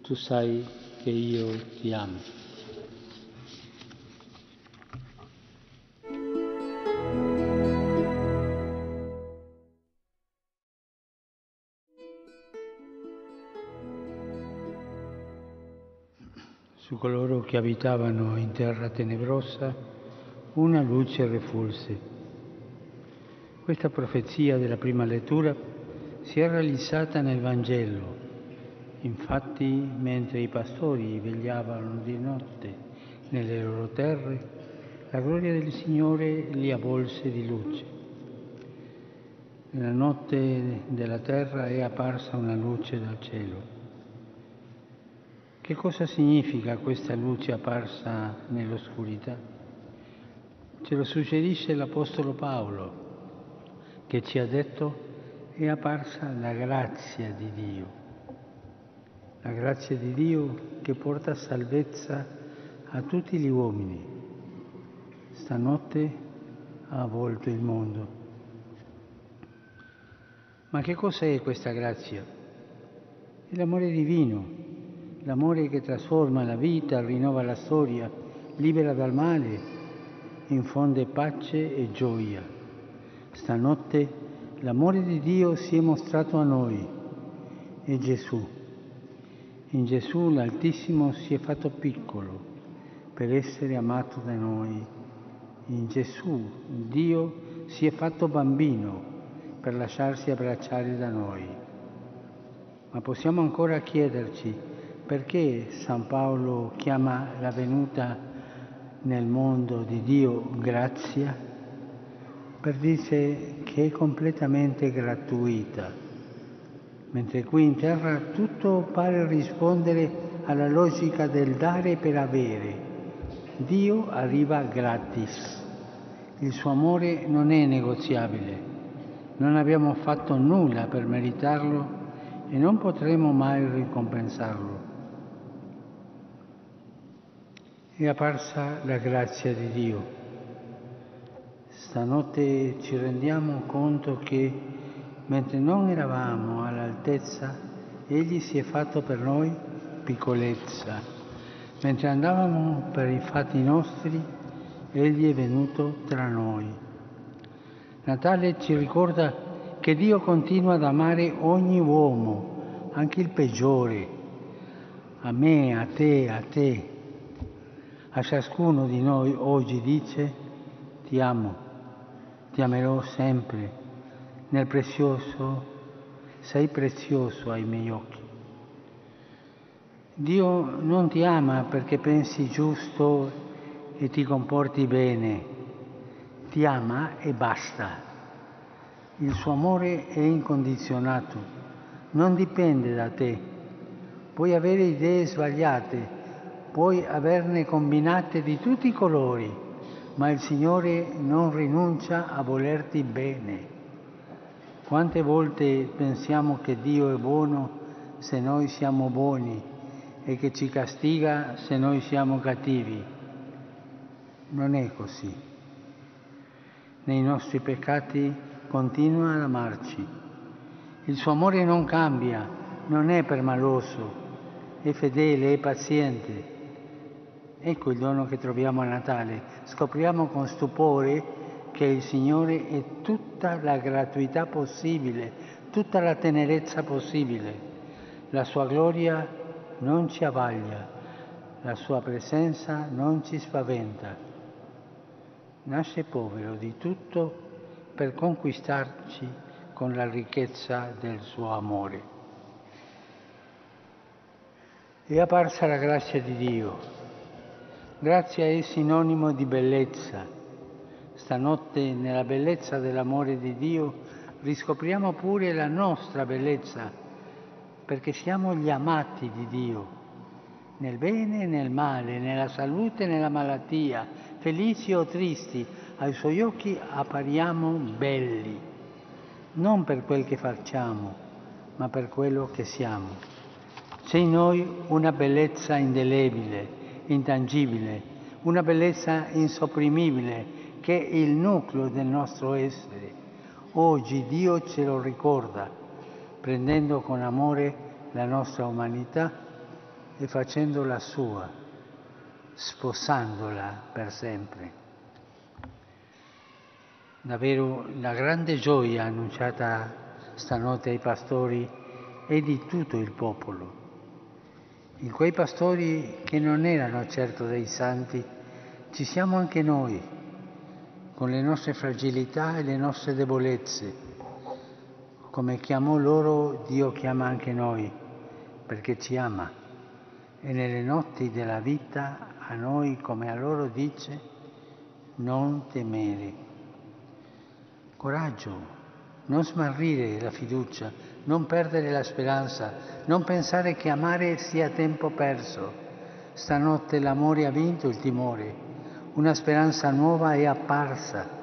tu sai che io ti amo. Su coloro che abitavano in terra tenebrosa una luce refulse. Questa profezia della prima lettura si è realizzata nel Vangelo. Infatti, mentre i pastori vegliavano di notte nelle loro terre, la gloria del Signore li avvolse di luce. Nella notte della terra è apparsa una luce dal cielo. Che cosa significa questa luce apparsa nell'oscurità? Ce lo suggerisce l'Apostolo Paolo, che ci ha detto è apparsa la grazia di Dio, la grazia di Dio che porta salvezza a tutti gli uomini. Stanotte ha avvolto il mondo. Ma che cos'è questa grazia? È l'amore divino, l'amore che trasforma la vita, rinnova la storia, libera dal male, infonde pace e gioia. Stanotte L'amore di Dio si è mostrato a noi, è Gesù. In Gesù l'Altissimo si è fatto piccolo per essere amato da noi. In Gesù Dio si è fatto bambino per lasciarsi abbracciare da noi. Ma possiamo ancora chiederci perché San Paolo chiama la venuta nel mondo di Dio grazia? per dire che è completamente gratuita, mentre qui in terra tutto pare rispondere alla logica del dare per avere. Dio arriva gratis, il suo amore non è negoziabile, non abbiamo fatto nulla per meritarlo e non potremo mai ricompensarlo. È apparsa la grazia di Dio Stanotte ci rendiamo conto che mentre non eravamo all'altezza, Egli si è fatto per noi piccolezza. Mentre andavamo per i fatti nostri, Egli è venuto tra noi. Natale ci ricorda che Dio continua ad amare ogni uomo, anche il peggiore, a me, a te, a te. A ciascuno di noi oggi dice ti amo ti amerò sempre, nel prezioso, sei prezioso ai miei occhi. Dio non ti ama perché pensi giusto e ti comporti bene, ti ama e basta. Il suo amore è incondizionato, non dipende da te. Puoi avere idee sbagliate, puoi averne combinate di tutti i colori ma il Signore non rinuncia a volerti bene. Quante volte pensiamo che Dio è buono se noi siamo buoni e che ci castiga se noi siamo cattivi? Non è così. Nei nostri peccati continua ad amarci. Il suo amore non cambia, non è permaloso, è fedele, è paziente Ecco il dono che troviamo a Natale. Scopriamo con stupore che il Signore è tutta la gratuità possibile, tutta la tenerezza possibile. La sua gloria non ci avvaglia, la sua presenza non ci spaventa. Nasce povero di tutto per conquistarci con la ricchezza del suo amore. È apparsa la grazia di Dio Grazia è sinonimo di bellezza. Stanotte nella bellezza dell'amore di Dio riscopriamo pure la nostra bellezza, perché siamo gli amati di Dio, nel bene e nel male, nella salute e nella malattia, felici o tristi, ai suoi occhi appariamo belli, non per quel che facciamo, ma per quello che siamo. C'è in noi una bellezza indelebile intangibile, una bellezza insopprimibile che è il nucleo del nostro essere. Oggi Dio ce lo ricorda. prendendo con amore la nostra umanità e facendola sua, sposandola per sempre. Davvero la grande gioia annunciata stanotte ai pastori è di tutto il popolo. In quei pastori che non erano certo dei santi, ci siamo anche noi, con le nostre fragilità e le nostre debolezze. Come chiamò loro, Dio chiama anche noi, perché ci ama. E nelle notti della vita a noi, come a loro, dice, non temere. Coraggio, non smarrire la fiducia, non perdere la speranza, non pensare che amare sia tempo perso. Stanotte l'amore ha vinto il timore, una speranza nuova è apparsa.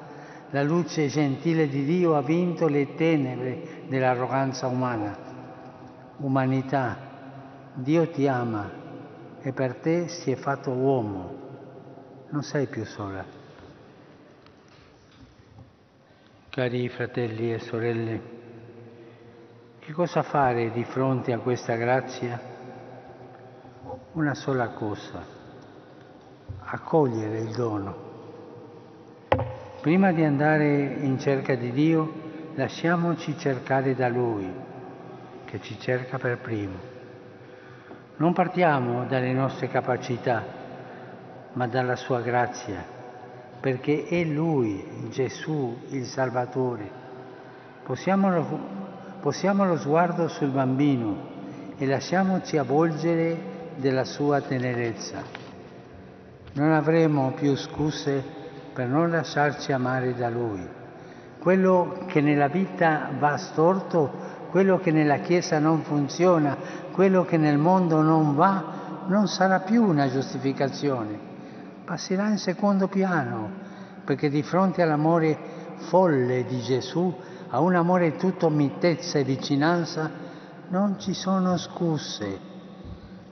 La luce gentile di Dio ha vinto le tenebre dell'arroganza umana. Umanità, Dio ti ama e per te si è fatto uomo. Non sei più sola. Cari fratelli e sorelle, che cosa fare di fronte a questa grazia? Una sola cosa, accogliere il dono. Prima di andare in cerca di Dio, lasciamoci cercare da Lui, che ci cerca per primo. Non partiamo dalle nostre capacità, ma dalla sua grazia, perché è Lui, Gesù, il Salvatore. Possiamo Posiamo lo sguardo sul bambino e lasciamoci avvolgere della sua tenerezza. Non avremo più scuse per non lasciarci amare da Lui. Quello che nella vita va storto, quello che nella Chiesa non funziona, quello che nel mondo non va, non sarà più una giustificazione, passerà in secondo piano, perché di fronte all'amore folle di Gesù a un amore tutto mitezza e vicinanza, non ci sono scuse.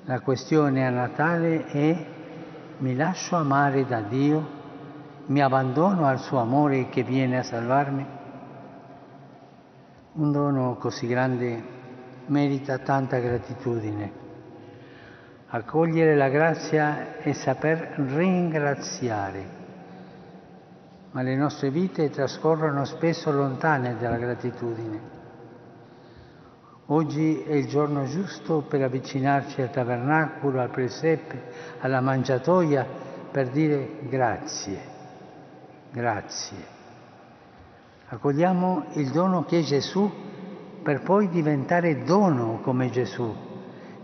La questione a Natale è mi lascio amare da Dio, mi abbandono al suo amore che viene a salvarmi. Un dono così grande merita tanta gratitudine. Accogliere la grazia è saper ringraziare ma le nostre vite trascorrono spesso lontane dalla gratitudine. Oggi è il giorno giusto per avvicinarci al tabernacolo, al presepe, alla mangiatoia, per dire grazie, grazie. Accogliamo il dono che è Gesù per poi diventare dono come Gesù.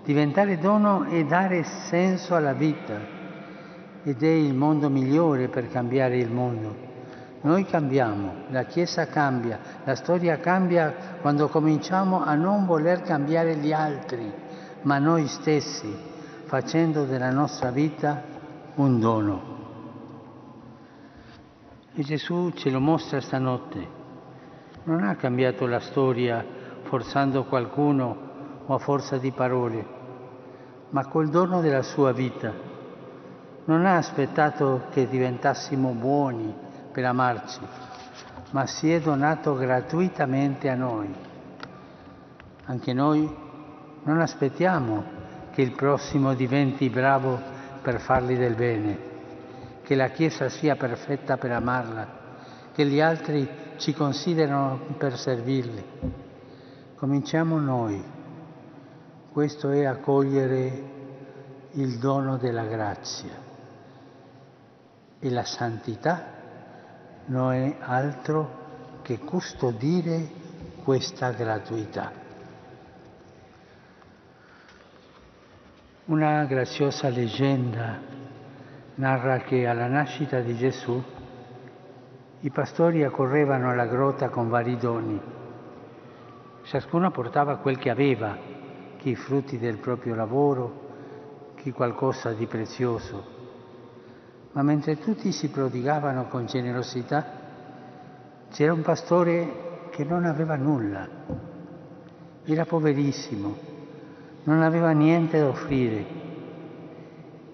Diventare dono e dare senso alla vita ed è il modo migliore per cambiare il mondo. Noi cambiamo, la Chiesa cambia, la storia cambia quando cominciamo a non voler cambiare gli altri, ma noi stessi, facendo della nostra vita un dono. E Gesù ce lo mostra stanotte. Non ha cambiato la storia forzando qualcuno o a forza di parole, ma col dono della sua vita. Non ha aspettato che diventassimo buoni, per amarci, ma si è donato gratuitamente a noi. Anche noi non aspettiamo che il prossimo diventi bravo per fargli del bene, che la Chiesa sia perfetta per amarla, che gli altri ci considerano per servirli. Cominciamo noi. Questo è accogliere il dono della grazia e la santità non è altro che custodire questa gratuità. Una graziosa leggenda narra che alla nascita di Gesù i pastori accorrevano alla grotta con vari doni. Ciascuno portava quel che aveva, chi i frutti del proprio lavoro, chi qualcosa di prezioso ma mentre tutti si prodigavano con generosità, c'era un pastore che non aveva nulla, era poverissimo, non aveva niente da offrire.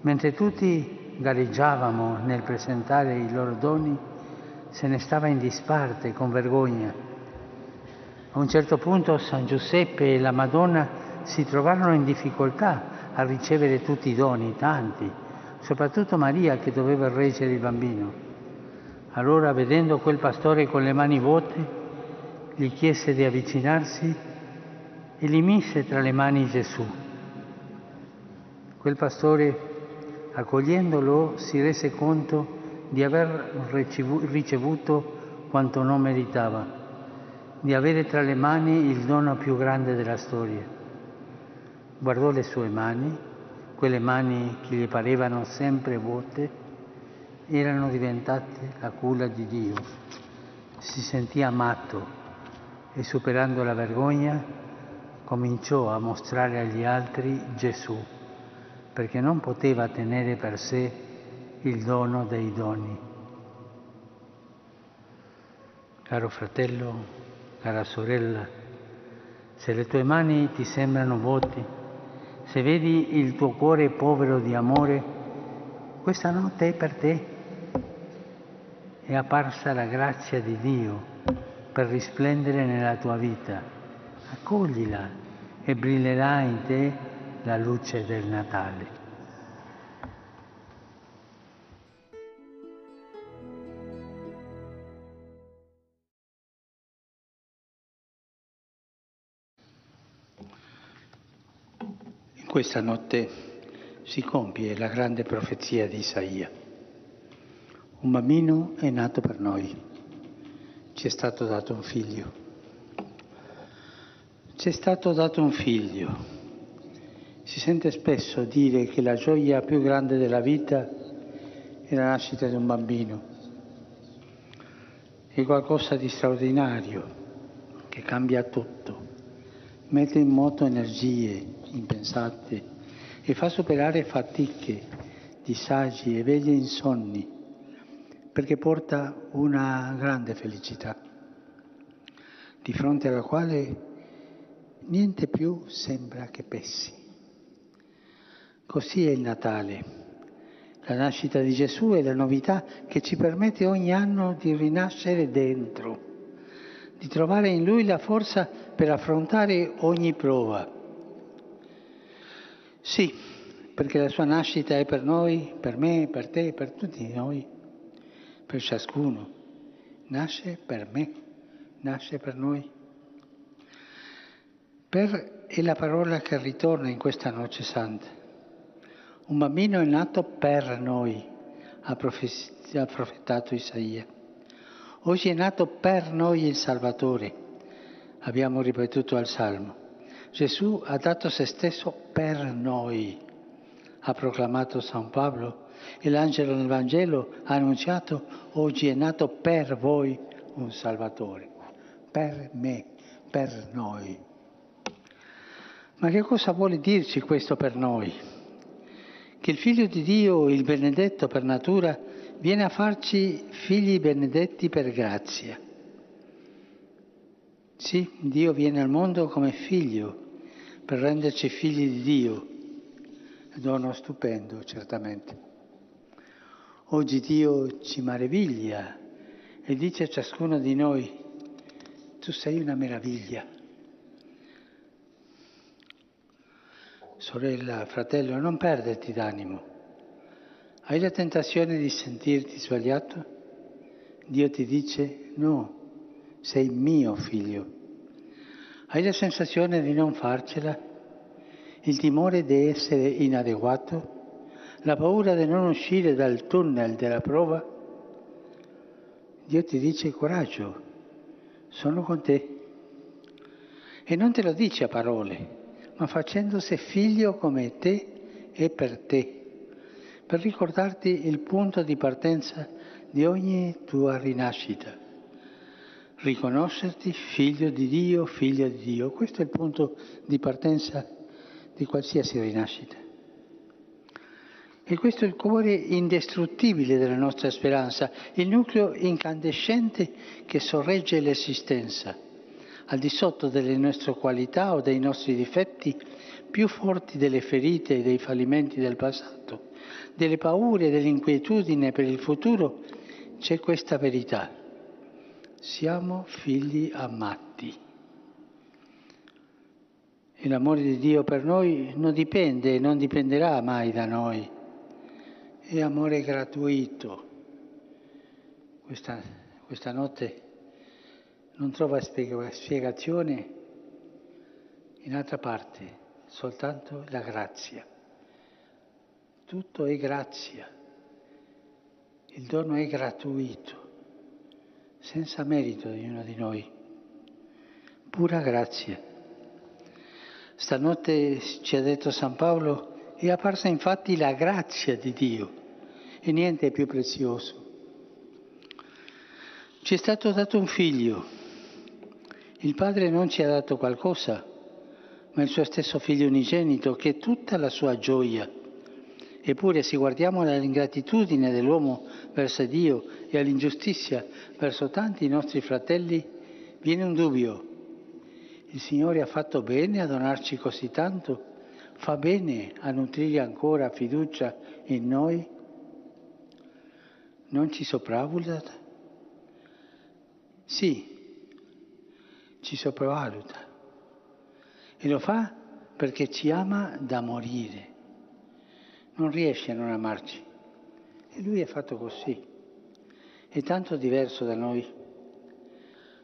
Mentre tutti gareggiavamo nel presentare i loro doni, se ne stava in disparte con vergogna. A un certo punto San Giuseppe e la Madonna si trovarono in difficoltà a ricevere tutti i doni, tanti, soprattutto Maria che doveva reggere il bambino. Allora, vedendo quel pastore con le mani vuote, gli chiese di avvicinarsi e gli mise tra le mani Gesù. Quel pastore, accogliendolo, si rese conto di aver ricevuto quanto non meritava, di avere tra le mani il dono più grande della storia guardò le sue mani, quelle mani che gli parevano sempre vuote, erano diventate la culla di Dio. Si sentì amato e superando la vergogna cominciò a mostrare agli altri Gesù, perché non poteva tenere per sé il dono dei doni. Caro fratello, cara sorella, se le tue mani ti sembrano vuote, se vedi il tuo cuore povero di amore, questa notte è per te. È apparsa la grazia di Dio per risplendere nella tua vita. Accoglila e brillerà in te la luce del Natale. Questa notte si compie la grande profezia di Isaia. Un bambino è nato per noi, ci è stato dato un figlio. Ci è stato dato un figlio. Si sente spesso dire che la gioia più grande della vita è la nascita di un bambino. È qualcosa di straordinario che cambia tutto, mette in moto energie, impensate e fa superare fatiche, disagi e veglie insonni, perché porta una grande felicità, di fronte alla quale niente più sembra che pessi. Così è il Natale. La nascita di Gesù è la novità che ci permette ogni anno di rinascere dentro, di trovare in Lui la forza per affrontare ogni prova sì, perché la sua nascita è per noi, per me, per te, per tutti noi, per ciascuno. Nasce per me, nasce per noi. Per è la parola che ritorna in questa noce santa. Un bambino è nato per noi, ha, profez- ha profetato Isaia. Oggi è nato per noi il Salvatore, abbiamo ripetuto al Salmo. Gesù ha dato se stesso per noi, ha proclamato San Paolo e l'angelo nel Vangelo ha annunciato oggi è nato per voi un Salvatore, per me, per noi. Ma che cosa vuole dirci questo per noi? Che il Figlio di Dio, il benedetto per natura, viene a farci figli benedetti per grazia sì, Dio viene al mondo come figlio per renderci figli di Dio. Dono stupendo, certamente. Oggi Dio ci meraviglia e dice a ciascuno di noi, tu sei una meraviglia. Sorella, fratello, non perderti d'animo. Hai la tentazione di sentirti sbagliato? Dio ti dice no, sei mio figlio. Hai la sensazione di non farcela? Il timore di essere inadeguato? La paura di non uscire dal tunnel della prova? Dio ti dice coraggio, sono con te. E non te lo dice a parole, ma facendosi figlio come te e per te, per ricordarti il punto di partenza di ogni tua rinascita riconoscerti figlio di Dio, figlia di Dio. Questo è il punto di partenza di qualsiasi rinascita. E questo è il cuore indistruttibile della nostra speranza, il nucleo incandescente che sorregge l'esistenza, al di sotto delle nostre qualità o dei nostri difetti, più forti delle ferite e dei fallimenti del passato, delle paure e dell'inquietudine per il futuro, c'è questa verità siamo figli amati. E l'amore di Dio per noi non dipende e non dipenderà mai da noi. È amore gratuito. Questa, questa notte non trova spiegazione in altra parte, soltanto la grazia. Tutto è grazia. Il dono è gratuito, senza merito di uno di noi. Pura grazia. Stanotte ci ha detto San Paolo, è apparsa infatti la grazia di Dio e niente è più prezioso. Ci è stato dato un figlio. Il padre non ci ha dato qualcosa, ma il suo stesso figlio unigenito che è tutta la sua gioia. Eppure se guardiamo all'ingratitudine dell'uomo verso Dio e all'ingiustizia verso tanti nostri fratelli, viene un dubbio il Signore ha fatto bene a donarci così tanto? Fa bene a nutrire ancora fiducia in noi? Non ci sopravvaluta? Sì, ci sopravvaluta. E lo fa perché ci ama da morire. Non riesce a non amarci. E lui è fatto così. È tanto diverso da noi.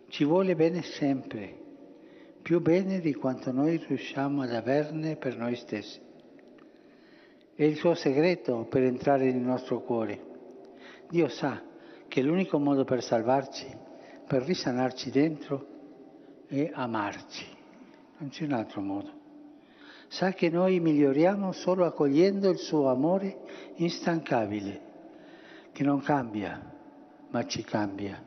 Ci vuole bene sempre più bene di quanto noi riusciamo ad averne per noi stessi. È il suo segreto per entrare nel nostro cuore. Dio sa che l'unico modo per salvarci, per risanarci dentro, è amarci. Non c'è un altro modo. Sa che noi miglioriamo solo accogliendo il suo amore instancabile, che non cambia, ma ci cambia.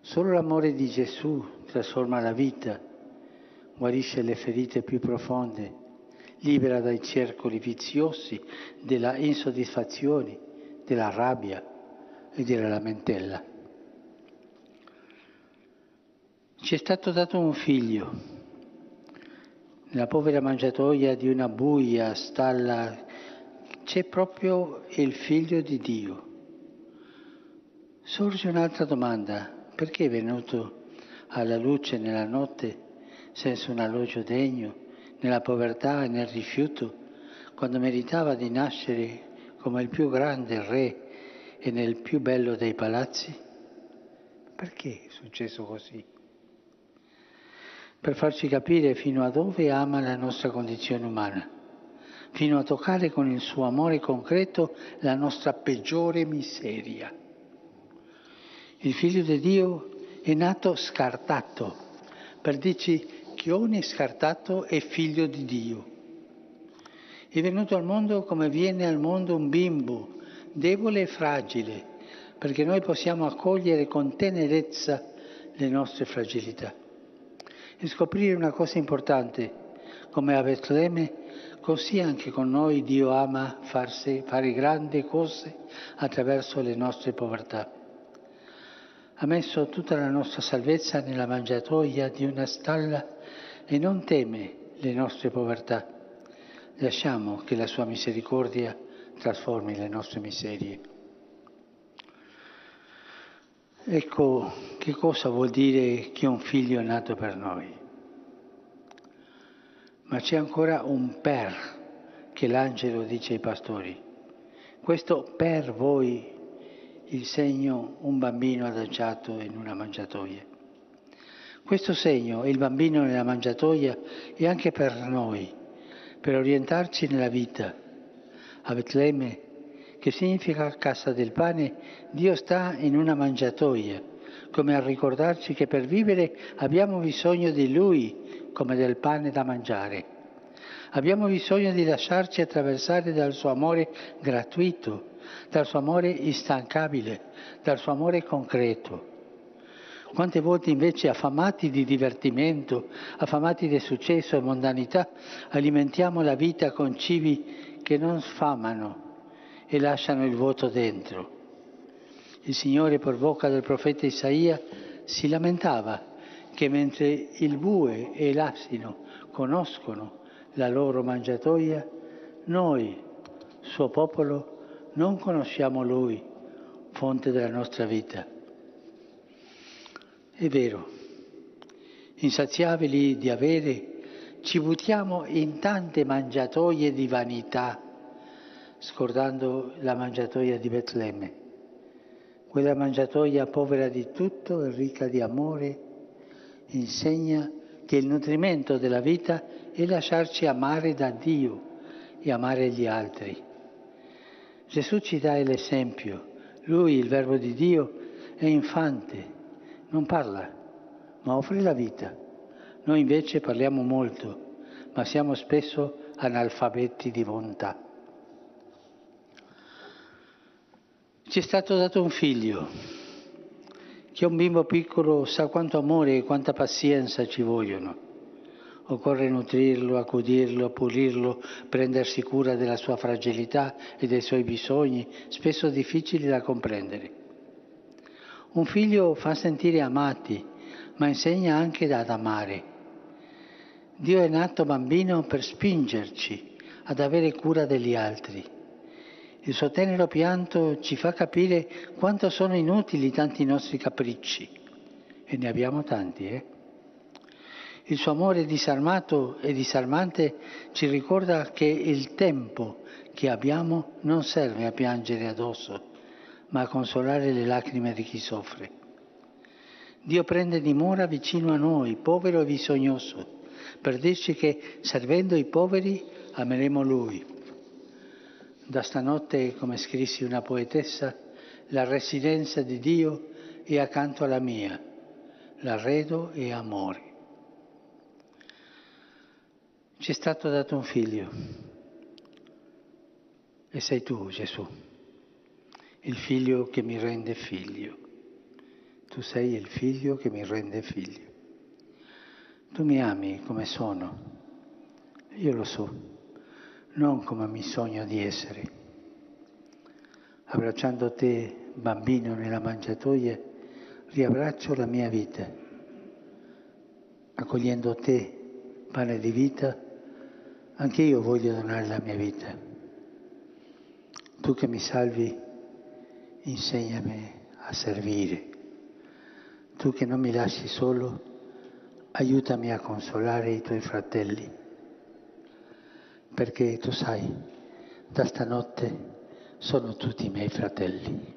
Solo l'amore di Gesù trasforma la vita, guarisce le ferite più profonde, libera dai circoli viziosi della insoddisfazione, della rabbia e della lamentela. Ci è stato dato un figlio. Nella povera mangiatoia di una buia stalla c'è proprio il figlio di Dio. Sorge un'altra domanda. Perché è venuto alla luce nella notte senza un alloggio degno, nella povertà e nel rifiuto, quando meritava di nascere come il più grande re e nel più bello dei palazzi? Perché è successo così? Per farci capire fino a dove ama la nostra condizione umana, fino a toccare con il suo amore concreto la nostra peggiore miseria. Il figlio di Dio è nato scartato, per dirci che ogni scartato è figlio di Dio. È venuto al mondo come viene al mondo un bimbo, debole e fragile, perché noi possiamo accogliere con tenerezza le nostre fragilità. E scoprire una cosa importante, come a Betlemme, così anche con noi Dio ama farsi, fare grandi cose attraverso le nostre povertà ha messo tutta la nostra salvezza nella mangiatoia di una stalla e non teme le nostre povertà. Lasciamo che la sua misericordia trasformi le nostre miserie. Ecco che cosa vuol dire che un figlio è nato per noi. Ma c'è ancora un per che l'angelo dice ai pastori. Questo per voi il segno un bambino adagiato in una mangiatoia. Questo segno, il bambino nella mangiatoia, è anche per noi, per orientarci nella vita. A Betlemme, che significa casa del pane, Dio sta in una mangiatoia, come a ricordarci che per vivere abbiamo bisogno di Lui come del pane da mangiare. Abbiamo bisogno di lasciarci attraversare dal suo amore gratuito dal suo amore instancabile, dal suo amore concreto. Quante volte invece affamati di divertimento, affamati di successo e mondanità, alimentiamo la vita con cibi che non sfamano e lasciano il vuoto dentro. Il Signore per bocca del profeta Isaia si lamentava che mentre il bue e l'asino conoscono la loro mangiatoia, noi, suo popolo, non conosciamo Lui, fonte della nostra vita. È vero, insaziabili di avere, ci buttiamo in tante mangiatoie di vanità, scordando la mangiatoia di Betlemme, quella mangiatoia povera di tutto e ricca di amore, insegna che il nutrimento della vita è lasciarci amare da Dio e amare gli altri. Gesù ci dà l'esempio, lui, il Verbo di Dio, è infante, non parla, ma offre la vita. Noi invece parliamo molto, ma siamo spesso analfabeti di volontà. Ci è stato dato un figlio, che un bimbo piccolo sa quanto amore e quanta pazienza ci vogliono. Occorre nutrirlo, accudirlo, pulirlo, prendersi cura della sua fragilità e dei suoi bisogni, spesso difficili da comprendere. Un figlio fa sentire amati, ma insegna anche ad amare. Dio è nato bambino per spingerci ad avere cura degli altri. Il suo tenero pianto ci fa capire quanto sono inutili tanti nostri capricci. E ne abbiamo tanti, eh? Il suo amore disarmato e disarmante ci ricorda che il tempo che abbiamo non serve a piangere addosso, ma a consolare le lacrime di chi soffre. Dio prende dimora vicino a noi, povero e bisognoso, per dirci che servendo i poveri ameremo Lui. Da stanotte, come scrissi una poetessa, la residenza di Dio è accanto alla mia, l'arredo è amore. Ci è stato dato un figlio e sei tu, Gesù, il figlio che mi rende figlio. Tu sei il figlio che mi rende figlio. Tu mi ami come sono, io lo so, non come mi sogno di essere. Abbracciando te, bambino, nella mangiatoia, riabbraccio la mia vita. Accogliendo te, pane di vita, anche io voglio donare la mia vita. Tu che mi salvi, insegnami a servire. Tu che non mi lasci solo, aiutami a consolare i tuoi fratelli. Perché tu sai, da stanotte sono tutti i miei fratelli.